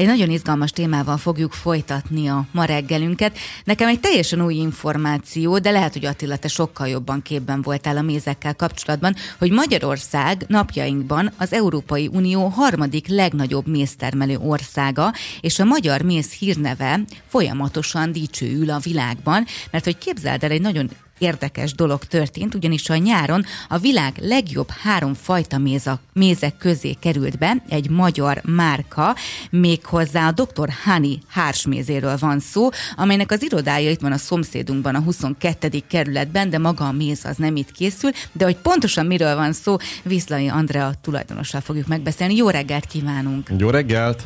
Egy nagyon izgalmas témával fogjuk folytatni a ma reggelünket. Nekem egy teljesen új információ, de lehet, hogy Attila, te sokkal jobban képben voltál a mézekkel kapcsolatban, hogy Magyarország napjainkban az Európai Unió harmadik legnagyobb méztermelő országa, és a magyar méz hírneve folyamatosan dicsőül a világban, mert hogy képzeld el, egy nagyon érdekes dolog történt, ugyanis a nyáron a világ legjobb három fajta méza, mézek közé került be egy magyar márka, méghozzá a Dr. Honey hársmézéről van szó, amelynek az irodája itt van a szomszédunkban, a 22. kerületben, de maga a méz az nem itt készül, de hogy pontosan miről van szó, Viszlai Andrea tulajdonossal fogjuk megbeszélni. Jó reggelt kívánunk! Jó reggelt!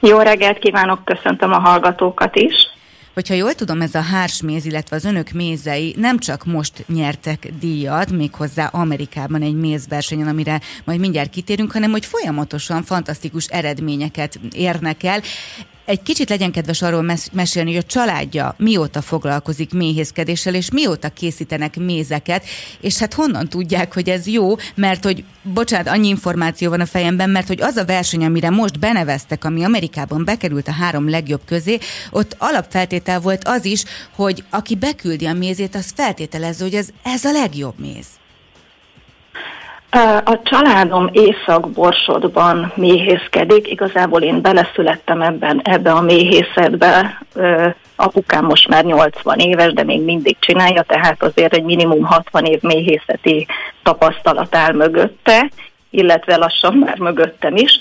Jó reggelt kívánok, köszöntöm a hallgatókat is! Hogyha jól tudom, ez a hársméz, illetve az önök mézei nem csak most nyertek díjat, méghozzá Amerikában egy mézversenyen, amire majd mindjárt kitérünk, hanem hogy folyamatosan fantasztikus eredményeket érnek el egy kicsit legyen kedves arról mes- mesélni, hogy a családja mióta foglalkozik méhészkedéssel, és mióta készítenek mézeket, és hát honnan tudják, hogy ez jó, mert hogy, bocsánat, annyi információ van a fejemben, mert hogy az a verseny, amire most beneveztek, ami Amerikában bekerült a három legjobb közé, ott alapfeltétel volt az is, hogy aki beküldi a mézét, az feltételező, hogy ez, ez a legjobb méz. A családom Észak-Borsodban méhészkedik, igazából én beleszülettem ebben, ebbe a méhészetbe. Apukám most már 80 éves, de még mindig csinálja, tehát azért egy minimum 60 év méhészeti tapasztalat áll mögötte, illetve lassan már mögöttem is.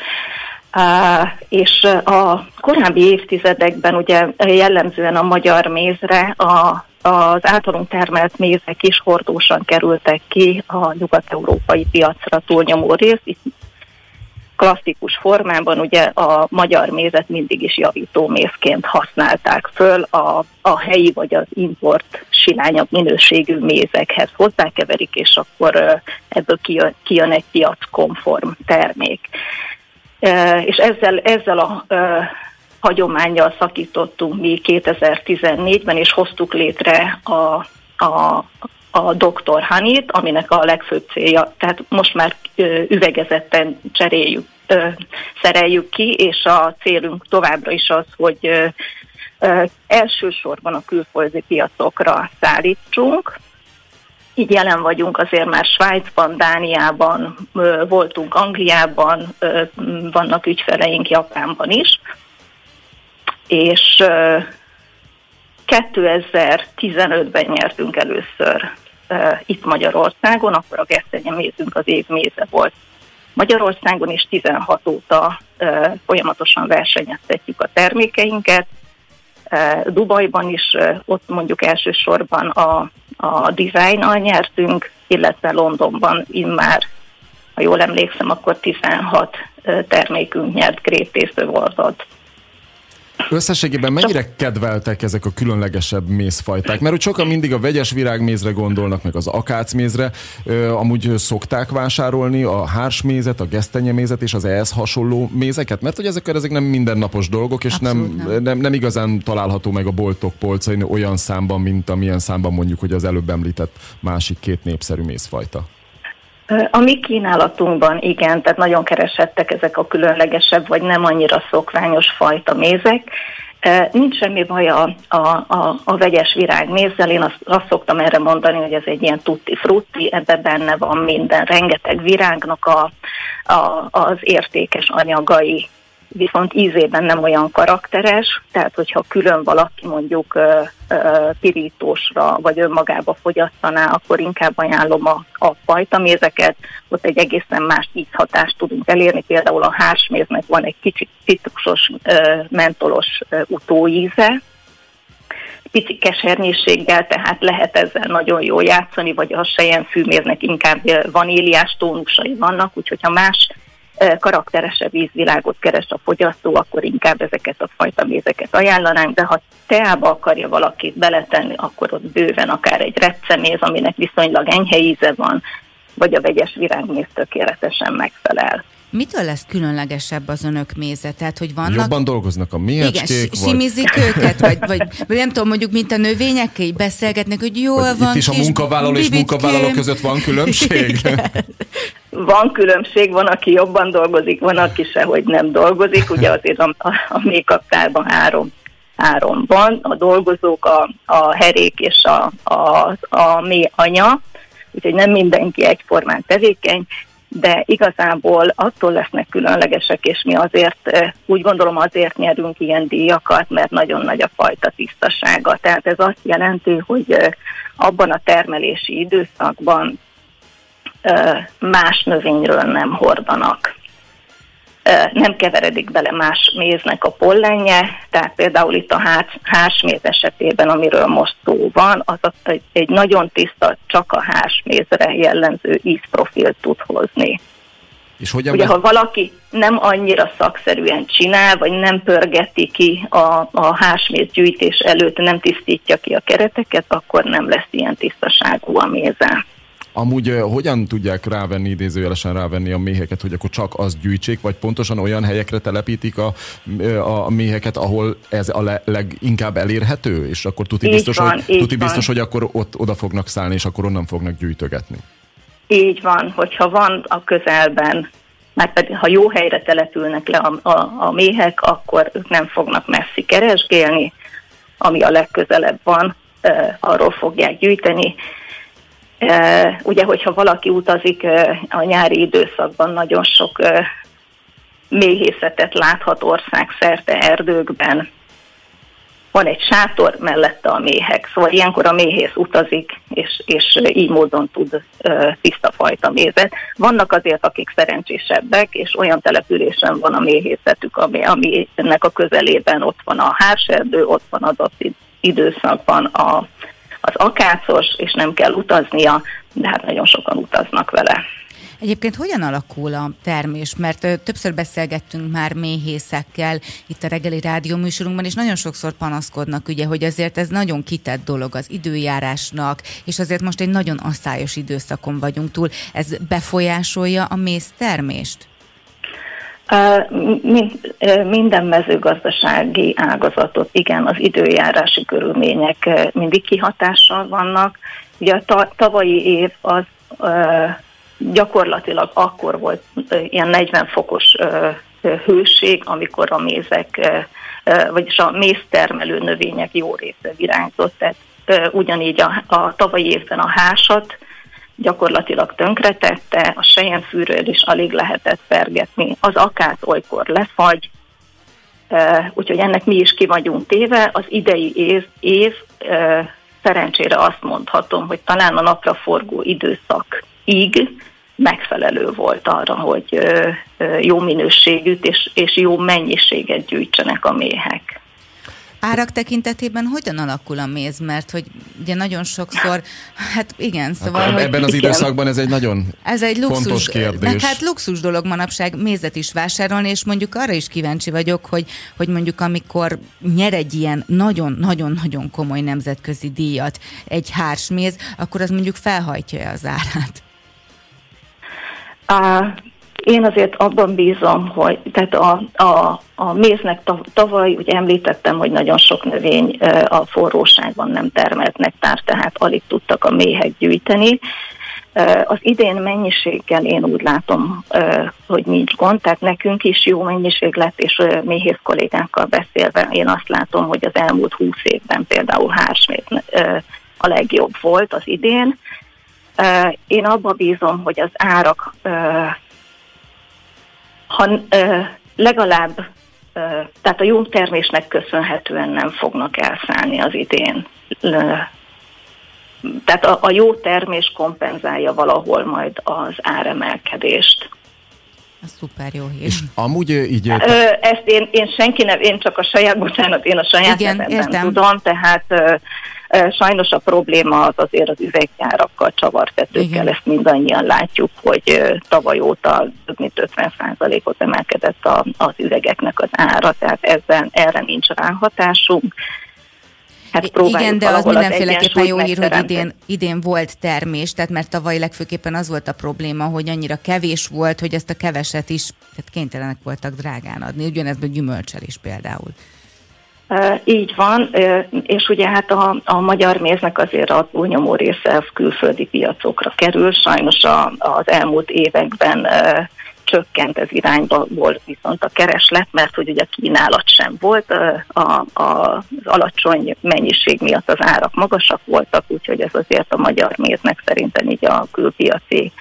És a korábbi évtizedekben ugye jellemzően a magyar mézre a az általunk termelt mézek is hordósan kerültek ki a nyugat-európai piacra túlnyomó rész. Itt klasszikus formában ugye a magyar mézet mindig is javító mézként használták föl a, a helyi vagy az import silányabb minőségű mézekhez hozzákeverik, és akkor ebből kijön, kijön egy piackonform termék. És ezzel, ezzel a hagyományjal szakítottunk mi 2014-ben, és hoztuk létre a, a, a Dr. Hanit, aminek a legfőbb célja, tehát most már üvegezetten cseréljük, szereljük ki, és a célunk továbbra is az, hogy elsősorban a külföldi piacokra szállítsunk, így jelen vagyunk azért már Svájcban, Dániában, voltunk Angliában, vannak ügyfeleink Japánban is, és 2015-ben nyertünk először itt Magyarországon, akkor a gesztenyemézünk az év méze volt. Magyarországon is 16 óta folyamatosan versenyeztetjük a termékeinket. Dubajban is ott mondjuk elsősorban a, a dizájnnal nyertünk, illetve Londonban immár, ha jól emlékszem, akkor 16 termékünk nyert Great Taste. Összességében mennyire kedveltek ezek a különlegesebb mézfajták? Mert hogy sokan mindig a vegyes virágmézre gondolnak, meg az akácmézre. Amúgy szokták vásárolni a hársmézet, a gesztenyemézet és az ehhez hasonló mézeket? Mert hogy ezek, ezek nem mindennapos dolgok, és nem, nem. Nem, nem igazán található meg a boltok polcain olyan számban, mint amilyen számban mondjuk, hogy az előbb említett másik két népszerű mézfajta. A mi kínálatunkban igen, tehát nagyon keresettek ezek a különlegesebb, vagy nem annyira szokványos fajta mézek. Nincs semmi baj a, a, a, a vegyes virágmézzel, én azt, azt szoktam erre mondani, hogy ez egy ilyen tutti frutti, ebben benne van minden, rengeteg virágnak a, a, az értékes anyagai viszont ízében nem olyan karakteres, tehát hogyha külön valaki mondjuk pirítósra vagy önmagába fogyasztaná, akkor inkább ajánlom a, a fajtamézeket, ott egy egészen más ízhatást tudunk elérni, például a hársméznek van egy kicsit citrusos, mentolos utóíze, pici kesernyéséggel, tehát lehet ezzel nagyon jól játszani, vagy a fűméznek inkább vaníliás tónusai vannak, úgyhogy ha más karakteresebb vízvilágot keres a fogyasztó, akkor inkább ezeket a fajta mézeket ajánlanánk, de ha teába akarja valakit beletenni, akkor ott bőven akár egy recceméz, aminek viszonylag enyhe íze van, vagy a vegyes virágméz tökéletesen megfelel. Mitől lesz különlegesebb az önök méze? Tehát, hogy vannak... Jobban dolgoznak a méhecskék, Igen, vagy... simizik őket, vagy, vagy, vagy nem tudom, mondjuk, mint a növények, így beszélgetnek, hogy jól vagy van. Itt is a munkavállaló és munkavállaló között van különbség? Van különbség, van, aki jobban dolgozik, van, aki sehogy nem dolgozik. Ugye azért a, a, a make három, három van, a dolgozók, a, a herék és a, a, a mély anya, úgyhogy nem mindenki egyformán tevékeny, de igazából attól lesznek különlegesek, és mi azért, úgy gondolom azért nyerünk ilyen díjakat, mert nagyon nagy a fajta tisztasága. Tehát ez azt jelenti, hogy abban a termelési időszakban más növényről nem hordanak. Nem keveredik bele más méznek a pollenje, tehát például itt a hásméz esetében, amiről most szó van, az egy, egy nagyon tiszta, csak a hásmézre jellemző ízprofilt tud hozni. És hogyan Ugye, be... ha valaki nem annyira szakszerűen csinál, vagy nem pörgeti ki a, a hásméz gyűjtés előtt, nem tisztítja ki a kereteket, akkor nem lesz ilyen tisztaságú a méze. Amúgy hogyan tudják rávenni, idézőjelesen rávenni a méheket, hogy akkor csak azt gyűjtsék, vagy pontosan olyan helyekre telepítik a, a méheket, ahol ez a le, leginkább elérhető, és akkor tuti biztos, van, hogy, tuti biztos hogy akkor ott oda fognak szállni, és akkor onnan fognak gyűjtögetni. Így van, hogyha van a közelben mert pedig ha jó helyre települnek le a, a, a méhek, akkor ők nem fognak messzi keresgélni, ami a legközelebb van, e, arról fogják gyűjteni. Ugye, hogyha valaki utazik a nyári időszakban, nagyon sok méhészetet láthat országszerte erdőkben, van egy sátor, mellette a méhek. Szóval ilyenkor a méhész utazik, és, és így módon tud uh, tiszta fajta mézet. Vannak azért, akik szerencsésebbek, és olyan településen van a méhészetük, ami, ami ennek a közelében ott van a hárserdő, ott van adott időszakban a, az akácos, és nem kell utaznia, de hát nagyon sokan utaznak vele. Egyébként hogyan alakul a termés? Mert többször beszélgettünk már méhészekkel itt a reggeli rádióműsorunkban, és nagyon sokszor panaszkodnak, ugye, hogy azért ez nagyon kitett dolog az időjárásnak, és azért most egy nagyon asszályos időszakon vagyunk túl. Ez befolyásolja a méz termést? Minden mezőgazdasági ágazatot, igen, az időjárási körülmények mindig kihatással vannak. Ugye a tavalyi év az gyakorlatilag akkor volt ilyen 40 fokos hőség, amikor a mézek, vagyis a méztermelő növények jó része virágzott, tehát ugyanígy a, a tavalyi évben a hásat gyakorlatilag tönkretette, a sejemfűről is alig lehetett pergetni, az akát olykor lefagy, úgyhogy ennek mi is ki vagyunk téve. Az idei év, év szerencsére azt mondhatom, hogy talán a napraforgó időszakig megfelelő volt arra, hogy jó minőségűt és, és jó mennyiséget gyűjtsenek a méhek. Árak tekintetében hogyan alakul a méz? Mert hogy ugye nagyon sokszor, hát igen, szóval... Hát, hogy ebben az időszakban ez egy nagyon ez egy luxus, fontos kérdés. Meg hát luxus dolog manapság mézet is vásárolni, és mondjuk arra is kíváncsi vagyok, hogy, hogy mondjuk amikor nyer egy ilyen nagyon-nagyon-nagyon komoly nemzetközi díjat egy hársméz, akkor az mondjuk felhajtja az árát. Én azért abban bízom, hogy tehát a, a, a méznek tavaly, ugye említettem, hogy nagyon sok növény a forróságban nem termelt nektár, tehát alig tudtak a méhek gyűjteni. Az idén mennyiséggel én úgy látom, hogy nincs gond, tehát nekünk is jó mennyiség lett, és méhész kollégákkal beszélve én azt látom, hogy az elmúlt húsz évben például hársmét a legjobb volt az idén, én abba bízom, hogy az árak ha legalább, tehát a jó termésnek köszönhetően nem fognak elszállni az idén. Tehát a, a jó termés kompenzálja valahol majd az áremelkedést. Ez szuper jó hír. És amúgy így... Ezt én, én senki nem, én csak a saját, bocsánat, én a saját Igen, nevemben tudom, tehát Sajnos a probléma az azért az üveggyárakkal, csavartetőkkel, ezt mindannyian látjuk, hogy tavaly óta több mint 50%-ot emelkedett a, az üvegeknek az ára, tehát ezzel, erre nincs ráhatásunk. Hát Igen, de az mindenféleképpen jó hír, hogy idén, idén volt termés, tehát mert tavaly legfőképpen az volt a probléma, hogy annyira kevés volt, hogy ezt a keveset is, tehát kénytelenek voltak drágán adni. Ugyanez a gyümölcsel is például. Így van, és ugye hát a, a magyar méznek azért a túlnyomó része külföldi piacokra kerül, sajnos a, az elmúlt években csökkent ez irányba volt viszont a kereslet, mert hogy ugye kínálat sem volt, a, a, az alacsony mennyiség miatt az árak magasak voltak, úgyhogy ez azért a magyar méznek szerintem így a külpiaci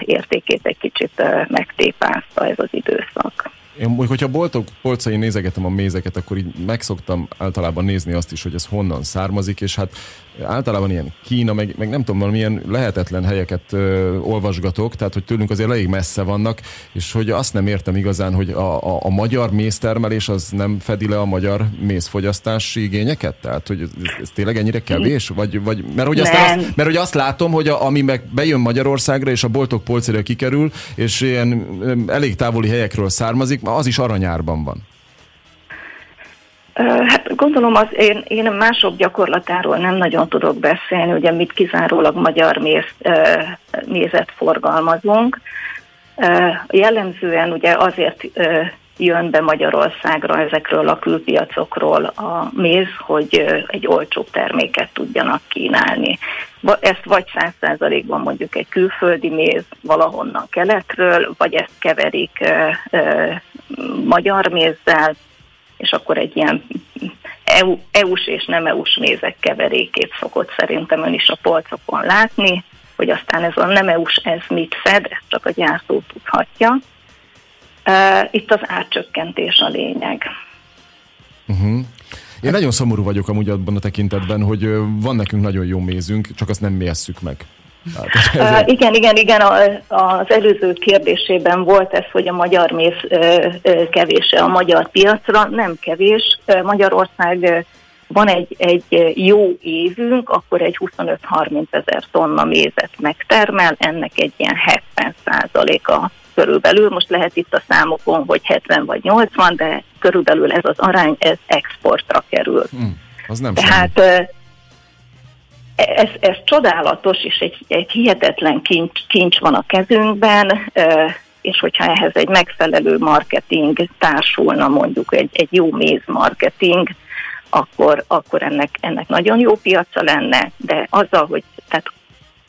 értékét egy kicsit megtépázta ez az időszak. Én mondjuk, hogyha boltok polcain nézegetem a mézeket, akkor így megszoktam általában nézni azt is, hogy ez honnan származik, és hát általában ilyen Kína, meg, meg nem tudom, valamilyen lehetetlen helyeket ö, olvasgatok, tehát hogy tőlünk azért elég messze vannak, és hogy azt nem értem igazán, hogy a, a, a magyar méztermelés az nem fedi le a magyar mézfogyasztási igényeket? Tehát, hogy ez, ez tényleg ennyire kevés? Vagy, vagy mert, hogy azt, azt, mert hogy azt látom, hogy a, ami meg bejön Magyarországra, és a boltok polcére kikerül, és ilyen elég távoli helyekről származik, az is aranyárban van. Hát gondolom, az én, én mások gyakorlatáról nem nagyon tudok beszélni, ugye mit kizárólag magyar méz, mézet forgalmazunk. Jellemzően ugye azért jön be Magyarországra ezekről a külpiacokról a méz, hogy egy olcsóbb terméket tudjanak kínálni. Ezt vagy száz százalékban mondjuk egy külföldi méz valahonnan keletről, vagy ezt keverik magyar mézzel, és akkor egy ilyen EU, EU-s és nem EU-s mézek keverékét szokott szerintem ön is a polcokon látni, hogy aztán ez a nem EU-s ez mit fed, ezt csak a gyártó tudhatja. Itt az árcsökkentés a lényeg. Uh-huh. Én nagyon szomorú vagyok amúgy abban a tekintetben, hogy van nekünk nagyon jó mézünk, csak azt nem mélyeszük meg. Hát, igen, igen, igen, az előző kérdésében volt ez, hogy a magyar méz kevése a magyar piacra, nem kevés. Magyarország van egy, egy jó évünk, akkor egy 25-30 ezer tonna mézet megtermel, ennek egy ilyen 70 százaléka körülbelül, most lehet itt a számokon, hogy 70 vagy 80, de körülbelül ez az arány, ez exportra kerül. Hmm, az nem Tehát semmi ez, ez csodálatos, és egy, egy hihetetlen kincs, kincs van a kezünkben, és hogyha ehhez egy megfelelő marketing társulna, mondjuk egy, egy jó méz marketing, akkor, akkor ennek, ennek nagyon jó piaca lenne, de azzal, hogy tehát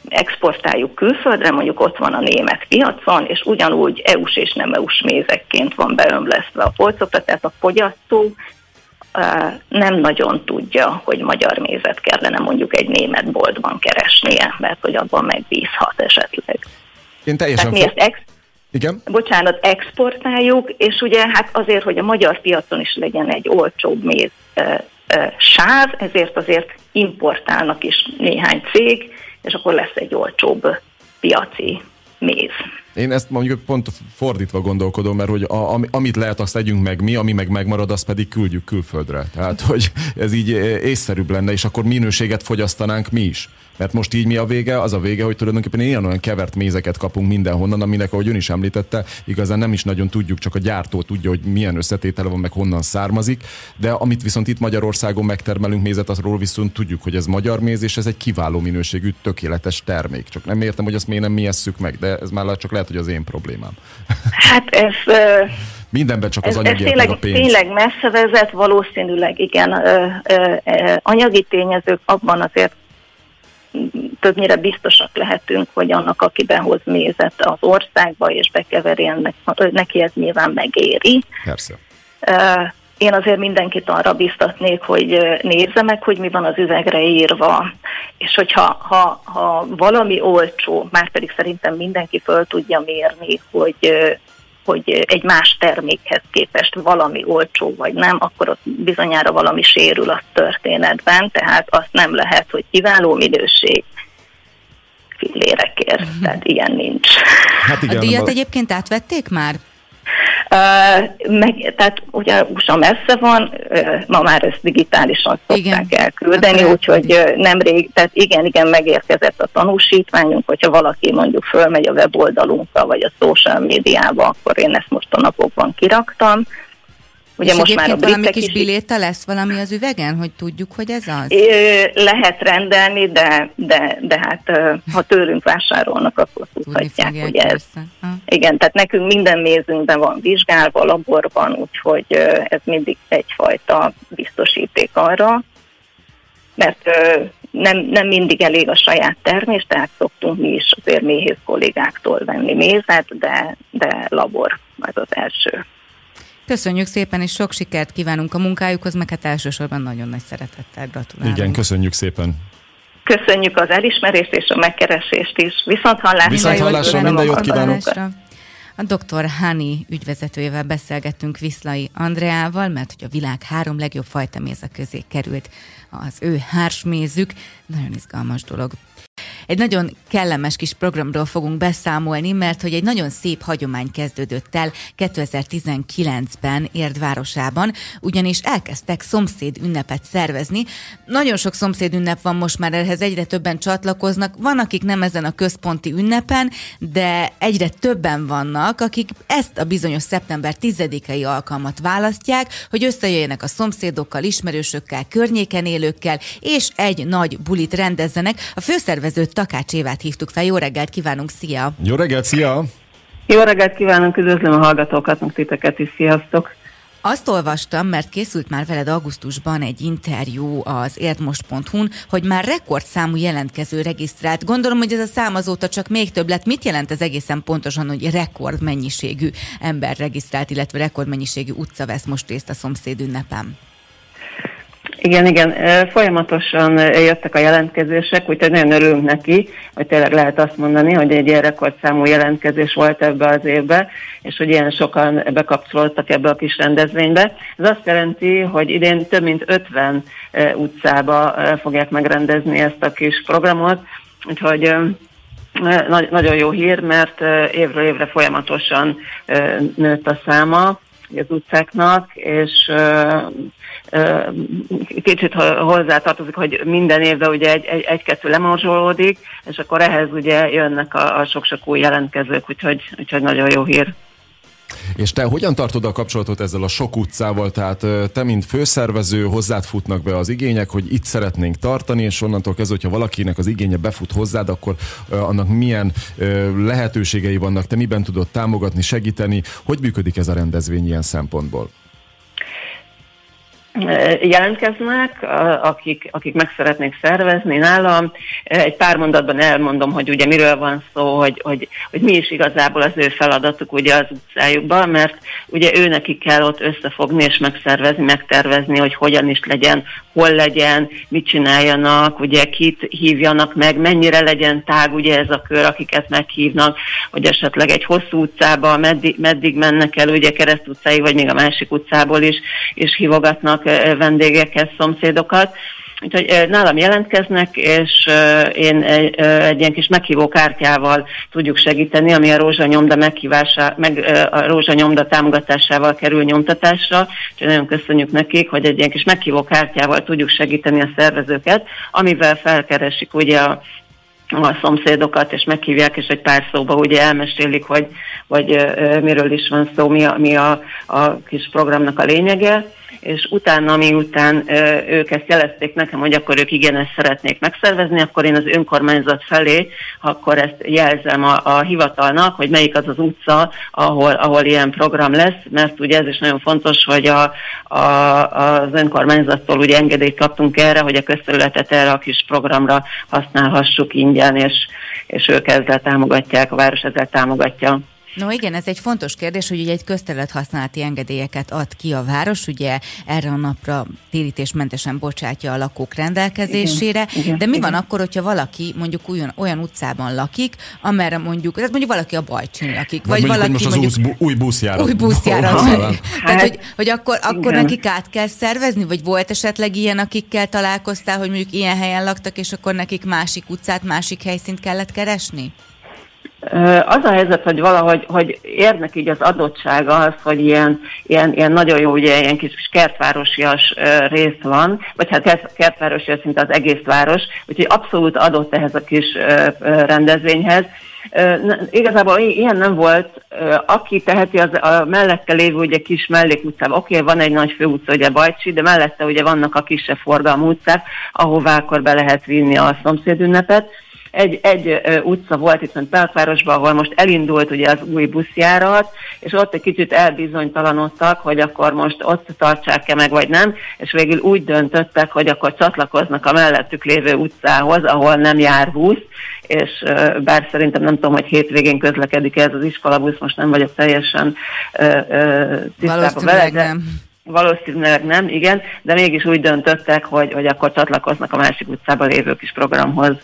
exportáljuk külföldre, mondjuk ott van a német piacon, és ugyanúgy EU-s és nem EU-s mézekként van beömlesztve a polcokra, tehát a fogyasztó nem nagyon tudja, hogy magyar mézet kellene mondjuk egy német boltban keresnie, mert hogy abban megbízhat esetleg. Én teljesen Tehát mi ezt ex- igen? Bocsánat, exportáljuk, és ugye hát azért, hogy a magyar piacon is legyen egy olcsóbb méz e, e, sáv, ezért azért importálnak is néhány cég, és akkor lesz egy olcsóbb piaci méz. Én ezt mondjuk pont fordítva gondolkodom, mert hogy a, amit lehet, azt tegyünk meg mi, ami meg megmarad, azt pedig küldjük külföldre. Tehát, hogy ez így észszerűbb lenne, és akkor minőséget fogyasztanánk mi is. Mert most így mi a vége? Az a vége, hogy tulajdonképpen ilyen olyan kevert mézeket kapunk mindenhonnan, aminek, ahogy ön is említette, igazán nem is nagyon tudjuk, csak a gyártó tudja, hogy milyen összetétele van, meg honnan származik. De amit viszont itt Magyarországon megtermelünk mézet, azról viszont tudjuk, hogy ez magyar méz, és ez egy kiváló minőségű, tökéletes termék. Csak nem értem, hogy azt miért nem mi esszük meg, de ez már csak lehet, hogy az én problémám. Hát ez... Mindenben csak az anyagi tényleg, a pénz. Tényleg messze vezet, valószínűleg igen. Ö, ö, ö, anyagi tényezők abban azért többnyire biztosak lehetünk, hogy annak, aki behoz mézet az országba és bekeveri ennek, neki ez nyilván megéri. Persze. Én azért mindenkit arra biztatnék, hogy nézze meg, hogy mi van az üvegre írva, és hogyha ha, ha valami olcsó, már pedig szerintem mindenki föl tudja mérni, hogy hogy egy más termékhez képest valami olcsó vagy nem, akkor ott bizonyára valami sérül a történetben, tehát azt nem lehet, hogy kiváló minőség fillérekért, uh-huh. tehát ilyen nincs. Hát igen, a díjat egyébként átvették már? Meg, tehát ugye USA messze van, ma már ezt digitálisan szokták igen. elküldeni, úgyhogy nemrég, tehát igen, igen, megérkezett a tanúsítványunk, hogyha valaki mondjuk fölmegy a weboldalunkra, vagy a social médiába, akkor én ezt most a napokban kiraktam. Ugye És most már a valami kis is... biléta lesz valami az üvegen, hogy tudjuk, hogy ez az? Lehet rendelni, de, de, de hát ha tőlünk vásárolnak, akkor tudhatják, hogy ez. Ha. Igen, tehát nekünk minden mézünkben van vizsgálva, laborban, úgyhogy ez mindig egyfajta biztosíték arra, mert nem, nem mindig elég a saját termés, tehát szoktunk mi is azért méhész kollégáktól venni mézet, de, de labor az az első. Köszönjük szépen, és sok sikert kívánunk a munkájukhoz, meg hát elsősorban nagyon nagy szeretettel gratulálunk. Igen, köszönjük szépen. Köszönjük az elismerést és a megkeresést is. Viszont hallásra. Viszont hallásra, minden jót kívánunk. A dr. Hani ügyvezetőjével beszélgettünk Viszlai Andreával, mert hogy a világ három legjobb fajta méze közé került az ő hársmézük. Nagyon izgalmas dolog. Egy nagyon kellemes kis programról fogunk beszámolni, mert hogy egy nagyon szép hagyomány kezdődött el 2019-ben Érdvárosában, ugyanis elkezdtek szomszéd ünnepet szervezni. Nagyon sok szomszéd ünnep van most már, ehhez egyre többen csatlakoznak. Van, akik nem ezen a központi ünnepen, de egyre többen vannak, akik ezt a bizonyos szeptember 10-i alkalmat választják, hogy összejöjjenek a szomszédokkal, ismerősökkel, környéken élőkkel, és egy nagy bulit rendezzenek. A főszervező Takács Évát hívtuk fel. Jó reggelt kívánunk, szia! Jó reggelt, szia! Jó reggelt kívánunk, üdvözlöm a hallgatókat, meg titeket is, sziasztok! Azt olvastam, mert készült már veled augusztusban egy interjú az érdmost.hu-n, hogy már rekordszámú jelentkező regisztrált. Gondolom, hogy ez a szám azóta csak még több lett. Mit jelent ez egészen pontosan, hogy rekordmennyiségű ember regisztrált, illetve rekordmennyiségű utca vesz most részt a szomszéd ünnepen? Igen, igen, folyamatosan jöttek a jelentkezések, úgyhogy nagyon örülünk neki, hogy tényleg lehet azt mondani, hogy egy ilyen rekordszámú jelentkezés volt ebbe az évbe, és hogy ilyen sokan bekapcsolódtak ebbe a kis rendezvénybe. Ez azt jelenti, hogy idén több mint 50 utcába fogják megrendezni ezt a kis programot, úgyhogy nagyon jó hír, mert évről évre folyamatosan nőtt a száma az utcáknak, és kicsit hozzá tartozik, hogy minden évben ugye egy, egy, egy-kettő lemorzsolódik, és akkor ehhez ugye jönnek a, a sok-sok új jelentkezők, úgyhogy, úgyhogy nagyon jó hír. És te hogyan tartod a kapcsolatot ezzel a sok utcával? Tehát te, mint főszervező, hozzád futnak be az igények, hogy itt szeretnénk tartani, és onnantól kezdve, hogyha valakinek az igénye befut hozzád, akkor annak milyen lehetőségei vannak, te miben tudod támogatni, segíteni? Hogy működik ez a rendezvény ilyen szempontból? Jelentkeznek, akik, akik meg szeretnék szervezni nálam. Egy pár mondatban elmondom, hogy ugye miről van szó, hogy, hogy, hogy mi is igazából az ő feladatuk ugye az utcájukban, mert ugye ő neki kell ott összefogni és megszervezni, megtervezni, hogy hogyan is legyen, hol legyen, mit csináljanak, ugye kit hívjanak meg, mennyire legyen tág ugye ez a kör, akiket meghívnak, hogy esetleg egy hosszú utcába meddig, meddig mennek el, ugye kereszt utcáig, vagy még a másik utcából is, és hívogatnak vendégeket, szomszédokat. Úgyhogy nálam jelentkeznek, és én egy, egy ilyen kis meghívó kártyával tudjuk segíteni, ami a rózsanyomda meghívása, meg a rózsanyomda támogatásával kerül nyomtatásra. Úgyhogy nagyon köszönjük nekik, hogy egy ilyen kis meghívó kártyával tudjuk segíteni a szervezőket, amivel felkeresik ugye a a szomszédokat, és meghívják, és egy pár szóba ugye elmesélik, hogy, hogy miről is van szó, mi a, mi a, a kis programnak a lényege és utána, miután ők ezt jelezték nekem, hogy akkor ők igen, ezt szeretnék megszervezni, akkor én az önkormányzat felé, akkor ezt jelzem a, a hivatalnak, hogy melyik az az utca, ahol, ahol ilyen program lesz, mert ugye ez is nagyon fontos, hogy a, a, az önkormányzattól ugye engedélyt kaptunk erre, hogy a közterületet erre a kis programra használhassuk ingyen, és, és ők ezzel támogatják, a város ezzel támogatja. No igen, ez egy fontos kérdés, hogy ugye egy közterület használati engedélyeket ad ki a város, ugye erre a napra térítésmentesen bocsátja a lakók rendelkezésére, igen, igen, de mi igen. van akkor, hogyha valaki mondjuk olyan, olyan utcában lakik, amerre mondjuk, tehát mondjuk valaki a Bajcsin lakik, vagy, vagy valaki most az mondjuk, új buszjárat. Új buszjárat. Oh, tehát, hogy, hogy akkor, akkor nekik át kell szervezni, vagy volt esetleg ilyen, akikkel találkoztál, hogy mondjuk ilyen helyen laktak, és akkor nekik másik utcát, másik helyszínt kellett keresni? Az a helyzet, hogy valahogy hogy érnek így az adottsága az, hogy ilyen, ilyen, ilyen nagyon jó, ugye ilyen kis kertvárosias rész van, vagy hát kertvárosias szinte az egész város, úgyhogy abszolút adott ehhez a kis rendezvényhez. Igazából ilyen nem volt. Aki teheti, az a mellette lévő ugye kis mellékutcában. Oké, okay, van egy nagy főutca, ugye Bajcsi, de mellette ugye vannak a kisebb forgalmú utcák, ahová akkor be lehet vinni a szomszédünnepet egy, egy utca volt itt Peltvárosban, ahol most elindult ugye az új buszjárat, és ott egy kicsit elbizonytalanodtak, hogy akkor most ott tartsák-e meg, vagy nem, és végül úgy döntöttek, hogy akkor csatlakoznak a mellettük lévő utcához, ahol nem jár busz, és bár szerintem nem tudom, hogy hétvégén közlekedik ez az iskolabusz, most nem vagyok teljesen tisztában vele, de... nem. Valószínűleg nem, igen, de mégis úgy döntöttek, hogy, hogy akkor csatlakoznak a másik utcában lévő kis programhoz.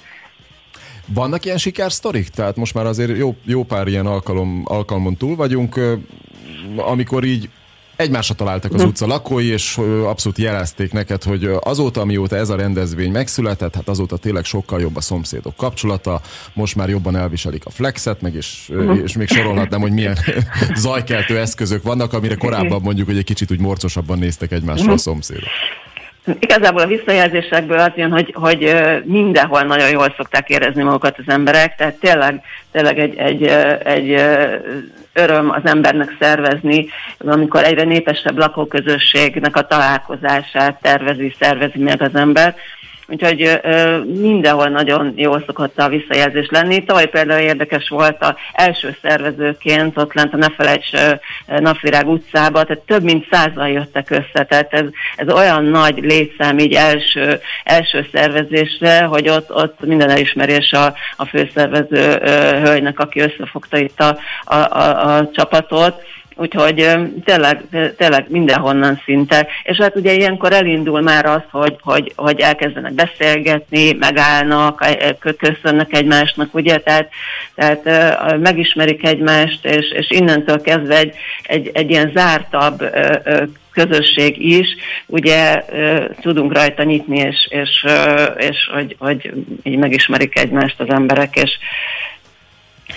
Vannak ilyen sikersztorik? Tehát most már azért jó, jó pár ilyen alkalom, alkalmon túl vagyunk, amikor így egymásra találtak az hm. utca lakói, és abszolút jelezték neked, hogy azóta, amióta ez a rendezvény megszületett, hát azóta tényleg sokkal jobb a szomszédok kapcsolata, most már jobban elviselik a flexet, meg és, hm. és még sorolhatnám, hogy milyen zajkeltő eszközök vannak, amire korábban mondjuk, hogy egy kicsit úgy morcosabban néztek egymásra a hm. szomszédok. Igazából a visszajelzésekből az jön, hogy, hogy mindenhol nagyon jól szokták érezni magukat az emberek, tehát tényleg, tényleg egy, egy, egy öröm az embernek szervezni, amikor egyre népesebb lakóközösségnek a találkozását tervezi, szervezi meg az ember. Úgyhogy mindenhol nagyon jól szokott a visszajelzés lenni. Tavaly például érdekes volt a első szervezőként, ott lent a Ne Felejts Napvirág utcába, tehát több mint százal jöttek össze, tehát ez, ez olyan nagy létszám így első, első szervezésre, hogy ott, ott minden elismerés a, a főszervező hölgynek, aki összefogta itt a, a, a, a csapatot úgyhogy tényleg, tényleg mindenhonnan szinte. És hát ugye ilyenkor elindul már az, hogy, hogy, hogy elkezdenek beszélgetni, megállnak, köszönnek egymásnak, ugye, tehát, tehát megismerik egymást, és, és innentől kezdve egy, egy, egy ilyen zártabb közösség is, ugye tudunk rajta nyitni, és, és, és hogy, hogy így megismerik egymást az emberek, és,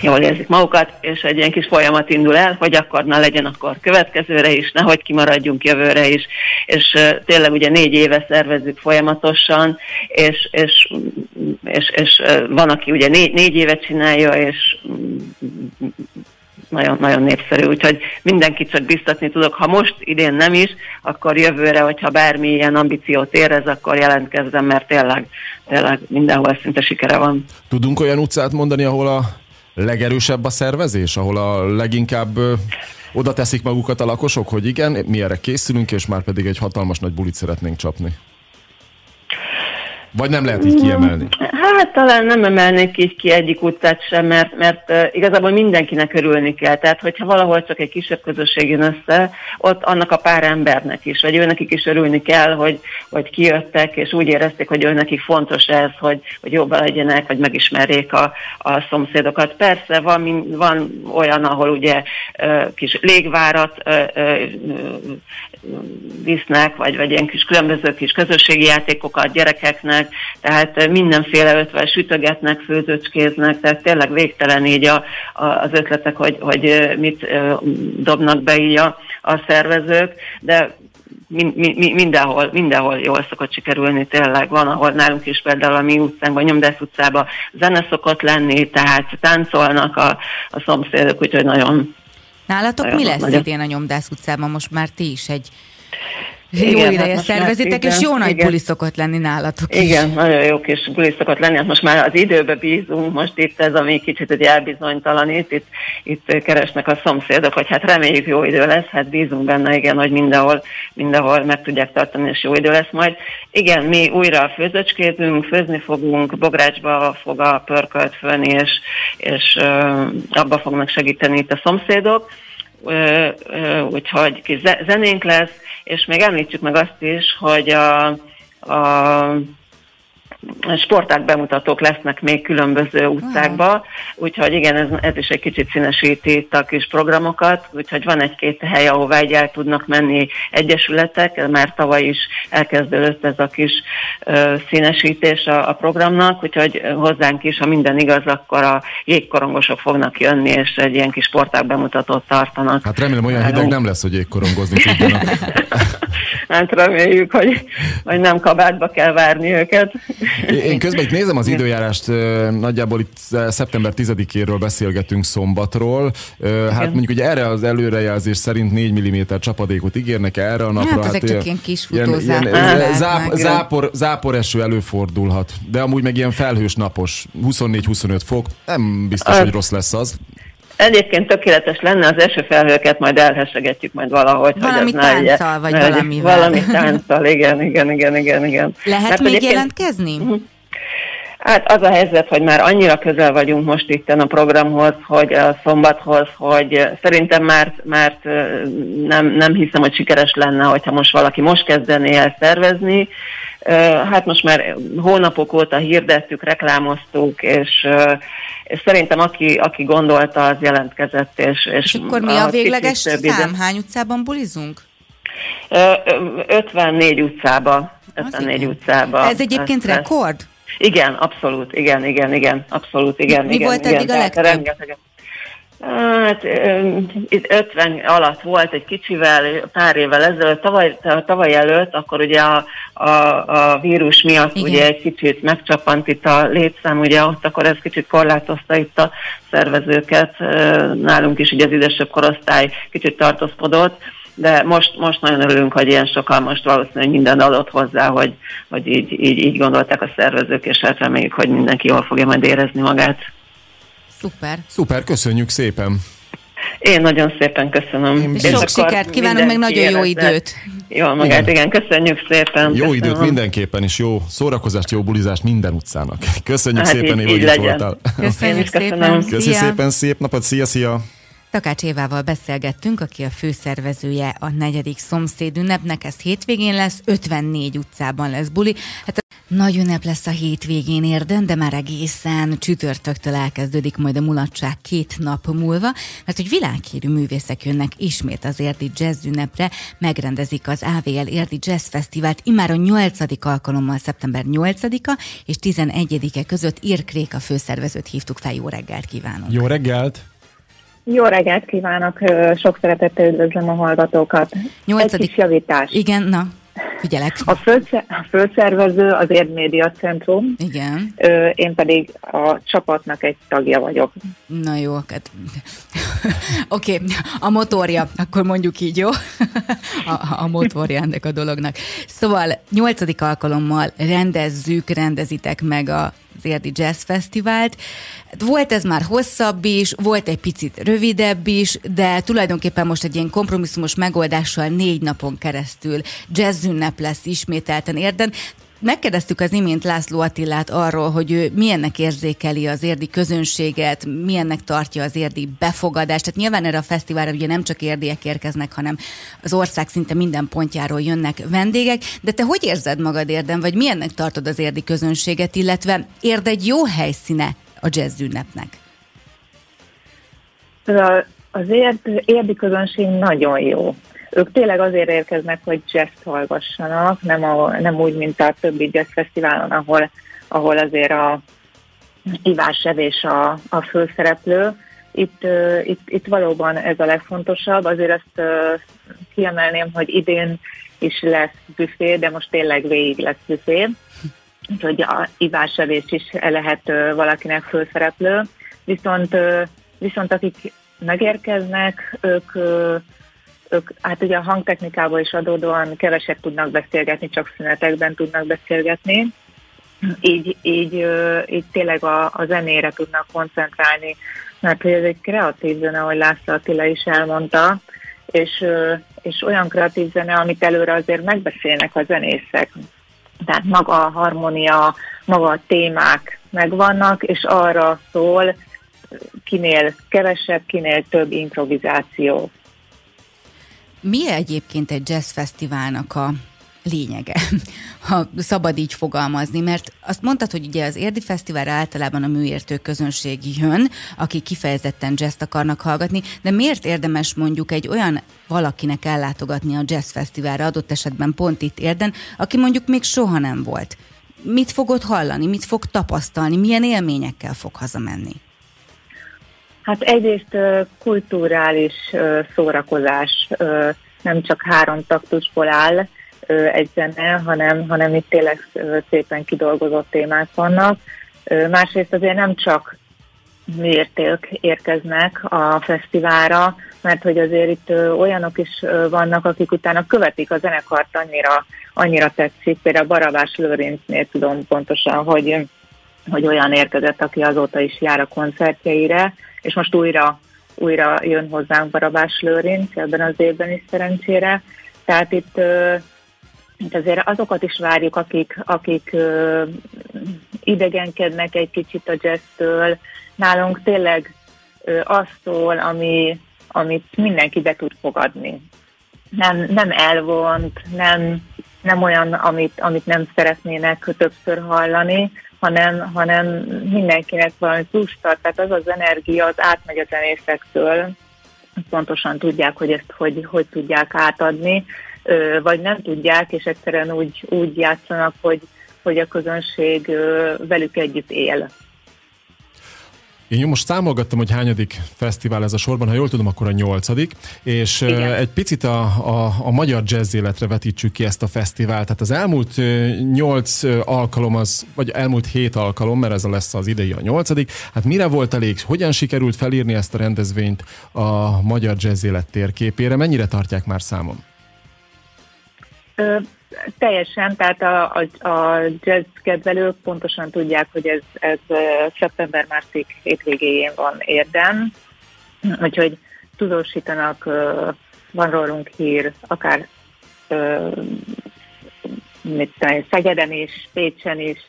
jól érzik magukat, és egy ilyen kis folyamat indul el, hogy akkor na legyen akkor következőre is, nehogy kimaradjunk jövőre is, és tényleg ugye négy éve szervezzük folyamatosan, és, és, és, és van, aki ugye négy, négy évet csinálja, és nagyon, nagyon népszerű, úgyhogy mindenkit csak biztatni tudok. Ha most idén nem is, akkor jövőre, hogyha bármi ilyen ambíciót érez, akkor jelentkezzem, mert tényleg, tényleg mindenhol szinte sikere van. Tudunk olyan utcát mondani, ahol a legerősebb a szervezés, ahol a leginkább oda teszik magukat a lakosok, hogy igen, mi erre készülünk, és már pedig egy hatalmas nagy bulit szeretnénk csapni? Vagy nem lehet így kiemelni? Hát talán nem emelnék így ki egyik utcát sem, mert, mert igazából mindenkinek örülni kell. Tehát, hogyha valahol csak egy kisebb közösség jön össze, ott annak a pár embernek is, vagy őnekik is örülni kell, hogy, hogy kijöttek, és úgy érezték, hogy őnekik fontos ez, hogy, hogy jobban legyenek, vagy megismerjék a, a szomszédokat. Persze van, van olyan, ahol ugye kis légvárat visznek, vagy, vagy ilyen kis különböző kis közösségi játékokat gyerekeknek, tehát mindenféle ötvel sütögetnek, főzőcskéznek, tehát tényleg végtelen így a, a, az ötletek, hogy, hogy mit dobnak be így a, a szervezők, de mi, mi, mindenhol, mindenhol jól szokott sikerülni tényleg. Van, ahol nálunk is például a mi utcánkban, Nyomdász utcában zene szokott lenni, tehát táncolnak a, a szomszédok, úgyhogy nagyon Nálatok nagyon mi lesz nagyon... idén a Nyomdász utcában? Most már ti is egy jó igen, ideje hát szervezitek, és jó nagy igen. buli szokott lenni nálatok Igen, is. nagyon jó kis buli szokott lenni, hát most már az időbe bízunk, most itt ez, ami kicsit egy elbizonytalanít, itt, itt keresnek a szomszédok, hogy hát reméljük jó idő lesz, hát bízunk benne, igen, hogy mindenhol, mindenhol meg tudják tartani, és jó idő lesz majd. Igen, mi újra főzöcskézünk, főzni fogunk, Bográcsba fog a pörkölt fölni, és, és abba fognak segíteni itt a szomszédok, úgyhogy kis zenénk lesz, és még említsük meg azt is, hogy a, a sporták bemutatók lesznek még különböző utcákba, úgyhogy igen, ez, ez is egy kicsit színesíti itt a kis programokat, úgyhogy van egy-két hely, ahová egy el tudnak menni egyesületek, már tavaly is elkezdődött ez a kis ö, színesítés a, a programnak, úgyhogy hozzánk is, ha minden igaz, akkor a jégkorongosok fognak jönni, és egy ilyen kis sporták bemutatót tartanak. Hát remélem olyan hideg nem lesz, hogy jégkorongozni tudjanak. hát reméljük, hogy, hogy nem kabátba kell várni őket. Én közben itt nézem az időjárást, nagyjából itt szeptember 10-éről beszélgetünk szombatról. Hát mondjuk, hogy erre az előrejelzés szerint 4 mm csapadékot ígérnek erre a napra. Hát, hát csak ilyen kis ilyen, ilyen, záp, zápor, zápor eső előfordulhat, de amúgy meg ilyen felhős napos, 24-25 fok, nem biztos, hogy rossz lesz az. Egyébként tökéletes lenne, az első felhőket majd elhessegetjük majd valahogy. Valami hogy tánccal, vagy valamivel. Valami tánccal, igen, igen, igen, igen, igen. Lehet Mert még jelentkezni? Uh-huh. Hát az a helyzet, hogy már annyira közel vagyunk most itt a programhoz, hogy a szombathoz, hogy szerintem már, már nem, nem hiszem, hogy sikeres lenne, hogyha most valaki most kezdené el szervezni. Hát most már hónapok óta hirdettük, reklámoztuk, és, és szerintem aki, aki gondolta, az jelentkezett. És, és, és akkor mi a, a végleges szám? Hány utcában bulizunk? 54 utcába. 54 utcába. Ez egyébként rekord? Igen, abszolút, igen, igen, igen, abszolút, igen. Mi igen, volt igen, eddig a legtöbb? Rengeteg. Hát itt 50 alatt volt egy kicsivel, pár évvel ezelőtt, tavaly, tavaly előtt, akkor ugye a, a, a vírus miatt Igen. ugye egy kicsit megcsapant itt a létszám, ugye ott akkor ez kicsit korlátozta itt a szervezőket, nálunk is ugye az idősebb korosztály kicsit tartózkodott, de most, most nagyon örülünk, hogy ilyen sokan most valószínűleg minden adott hozzá, hogy, hogy így, így, így gondolták a szervezők, és hát reméljük, hogy mindenki jól fogja majd érezni magát. Szuper. Szuper, köszönjük szépen. Én nagyon szépen köszönöm. Én és sok sikert kívánunk, meg nagyon jó időt. Jó magát, igen. igen, köszönjük szépen. Jó köszönöm. időt mindenképpen, is jó szórakozást, jó bulizást minden utcának. Köszönjük hát szépen, hogy itt voltál. Köszönjük szépen. Köszönjük szépen, szép napot, szia, szia. Takács Évával beszélgettünk, aki a főszervezője a negyedik szomszéd ünnepnek, ez hétvégén lesz, 54 utcában lesz buli. Hát nagy ünnep lesz a hétvégén érden, de már egészen csütörtöktől elkezdődik majd a mulatság két nap múlva, mert hogy világhírű művészek jönnek ismét az érdi jazz ünnepre, megrendezik az AVL érdi jazz fesztivált immár a 8. alkalommal szeptember 8-a és 11-e között Irkrék a főszervezőt hívtuk fel. Jó reggelt kívánunk! Jó reggelt! Jó reggelt kívánok, sok szeretettel üdvözlöm a hallgatókat. Nyolcadik... Egy kis javítás. Igen, na, figyelek. A, főszer, a főszervező az Érd Média Centrum. Igen. Én pedig a csapatnak egy tagja vagyok. Na jó, hát... Oké, okay, a motorja, akkor mondjuk így, jó? a, a motorja ennek a dolognak. Szóval nyolcadik alkalommal rendezzük, rendezitek meg a az Érdi Jazz Fesztivált. Volt ez már hosszabb is, volt egy picit rövidebb is, de tulajdonképpen most egy ilyen kompromisszumos megoldással négy napon keresztül jazz ünnep lesz ismételten érden. Megkérdeztük az imént László Attilát arról, hogy ő milyennek érzékeli az érdi közönséget, milyennek tartja az érdi befogadást. Tehát nyilván erre a fesztiválra ugye nem csak érdiek érkeznek, hanem az ország szinte minden pontjáról jönnek vendégek. De te hogy érzed magad érden, vagy milyennek tartod az érdi közönséget, illetve érd egy jó helyszíne a jazz ünnepnek? Az érd, érdi közönség nagyon jó. Ők tényleg azért érkeznek, hogy jazz hallgassanak, nem, a, nem úgy, mint a többi jazz fesztiválon, ahol, ahol azért a ivásevés a, a főszereplő. Itt, uh, itt, itt valóban ez a legfontosabb. Azért azt uh, kiemelném, hogy idén is lesz büfé, de most tényleg végig lesz büfé. Úgyhogy a ivásevés is lehet uh, valakinek főszereplő. Viszont, uh, viszont akik megérkeznek, ők ők hát ugye a hangtechnikából is adódóan keveset tudnak beszélgetni, csak szünetekben tudnak beszélgetni. Így, így, így tényleg a, a zenére tudnak koncentrálni, mert hogy ez egy kreatív zene, ahogy László Attila is elmondta, és, és olyan kreatív zene, amit előre azért megbeszélnek a zenészek. Tehát maga a harmonia, maga a témák megvannak, és arra szól, kinél kevesebb, kinél több improvizáció. Mi egyébként egy jazz fesztiválnak a lényege, ha szabad így fogalmazni, mert azt mondtad, hogy ugye az Érdi Fesztivál általában a műértő közönség jön, aki kifejezetten jazz akarnak hallgatni, de miért érdemes mondjuk egy olyan valakinek ellátogatni a jazz fesztiválra, adott esetben pont itt érden, aki mondjuk még soha nem volt? Mit fogod hallani, mit fog tapasztalni, milyen élményekkel fog hazamenni? Hát egyrészt kulturális szórakozás nem csak három taktusból áll egy zene, hanem, hanem itt tényleg szépen kidolgozott témák vannak. Másrészt azért nem csak mérték érkeznek a fesztiválra, mert hogy azért itt olyanok is vannak, akik utána követik a zenekart, annyira, annyira tetszik. Például Barabás Lőrincnél tudom pontosan, hogy, hogy olyan érkezett, aki azóta is jár a koncertjeire, és most újra, újra jön hozzánk Barabás Lőrinc ebben az évben is szerencsére. Tehát itt, itt azért azokat is várjuk, akik, akik idegenkednek egy kicsit a jazztől. Nálunk tényleg az szól, ami, amit mindenki be tud fogadni. Nem, nem elvont, nem, nem olyan, amit, amit nem szeretnének többször hallani, hanem, hanem mindenkinek valami plusz tehát az az energia az átmegy a zenészektől, pontosan tudják, hogy ezt hogy, hogy tudják átadni, vagy nem tudják, és egyszerűen úgy, úgy játszanak, hogy, hogy a közönség velük együtt él. Én most számolgattam, hogy hányadik fesztivál ez a sorban, ha jól tudom, akkor a nyolcadik, és Igen. egy picit a, a, a magyar jazz életre vetítsük ki ezt a fesztivált. Tehát az elmúlt nyolc alkalom, az, vagy elmúlt hét alkalom, mert ez lesz az idei a nyolcadik, hát mire volt elég, hogyan sikerült felírni ezt a rendezvényt a magyar jazz élet térképére, mennyire tartják már számon? Teljesen, tehát a, a, a jazz kedvelők pontosan tudják, hogy ez, ez szeptember-március hétvégéjén van érdem, úgyhogy tudósítanak, van rólunk hír, akár mit tudom, Szegeden is, Pécsen is,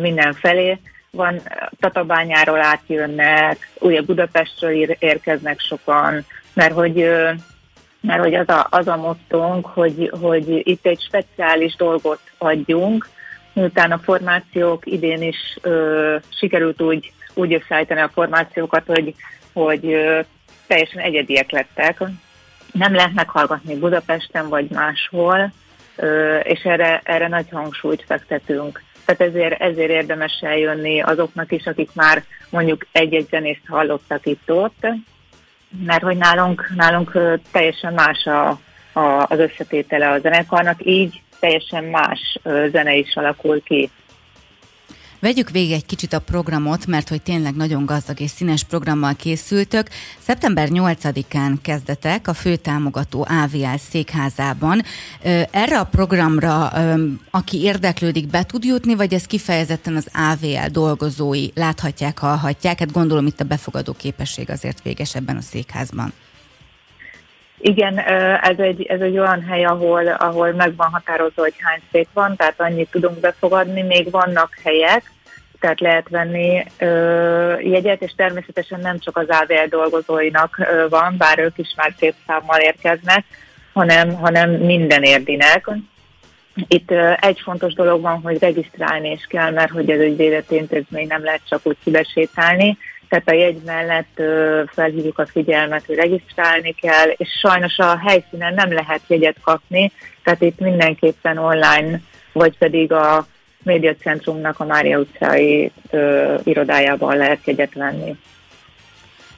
mindenfelé. Van Tatabányáról átjönnek, ugye Budapestről érkeznek sokan, mert hogy mert hogy az a, az a mottónk, hogy, hogy itt egy speciális dolgot adjunk, miután a formációk idén is ö, sikerült úgy, úgy összeállítani a formációkat, hogy, hogy ö, teljesen egyediek lettek. Nem lehet meghallgatni Budapesten vagy máshol, ö, és erre, erre nagy hangsúlyt fektetünk. Tehát ezért, ezért érdemes eljönni azoknak is, akik már mondjuk egy-egy zenészt hallottak itt-ott, mert hogy nálunk, nálunk teljesen más a, a, az összetétele a zenekarnak, így teljesen más zene is alakul ki. Vegyük végig egy kicsit a programot, mert hogy tényleg nagyon gazdag és színes programmal készültök. Szeptember 8-án kezdetek a főtámogató AVL székházában. Erre a programra, aki érdeklődik, be tud jutni, vagy ez kifejezetten az AVL dolgozói láthatják, hallhatják? Hát gondolom itt a befogadó képesség azért véges ebben a székházban. Igen, ez egy, ez egy olyan hely, ahol, ahol meg van határozva, hogy hány szék van, tehát annyit tudunk befogadni. Még vannak helyek, tehát lehet venni ö, jegyet, és természetesen nem csak az AVL dolgozóinak ö, van, bár ők is már szép számmal érkeznek, hanem, hanem minden érdinek. Itt ö, egy fontos dolog van, hogy regisztrálni is kell, mert hogy ez egy védett intézmény, nem lehet csak úgy kibesétálni, tehát a jegy mellett ö, felhívjuk a figyelmet, hogy regisztrálni kell, és sajnos a helyszínen nem lehet jegyet kapni, tehát itt mindenképpen online, vagy pedig a médiacentrumnak a Mária utcai ö, irodájában lehet jegyet venni.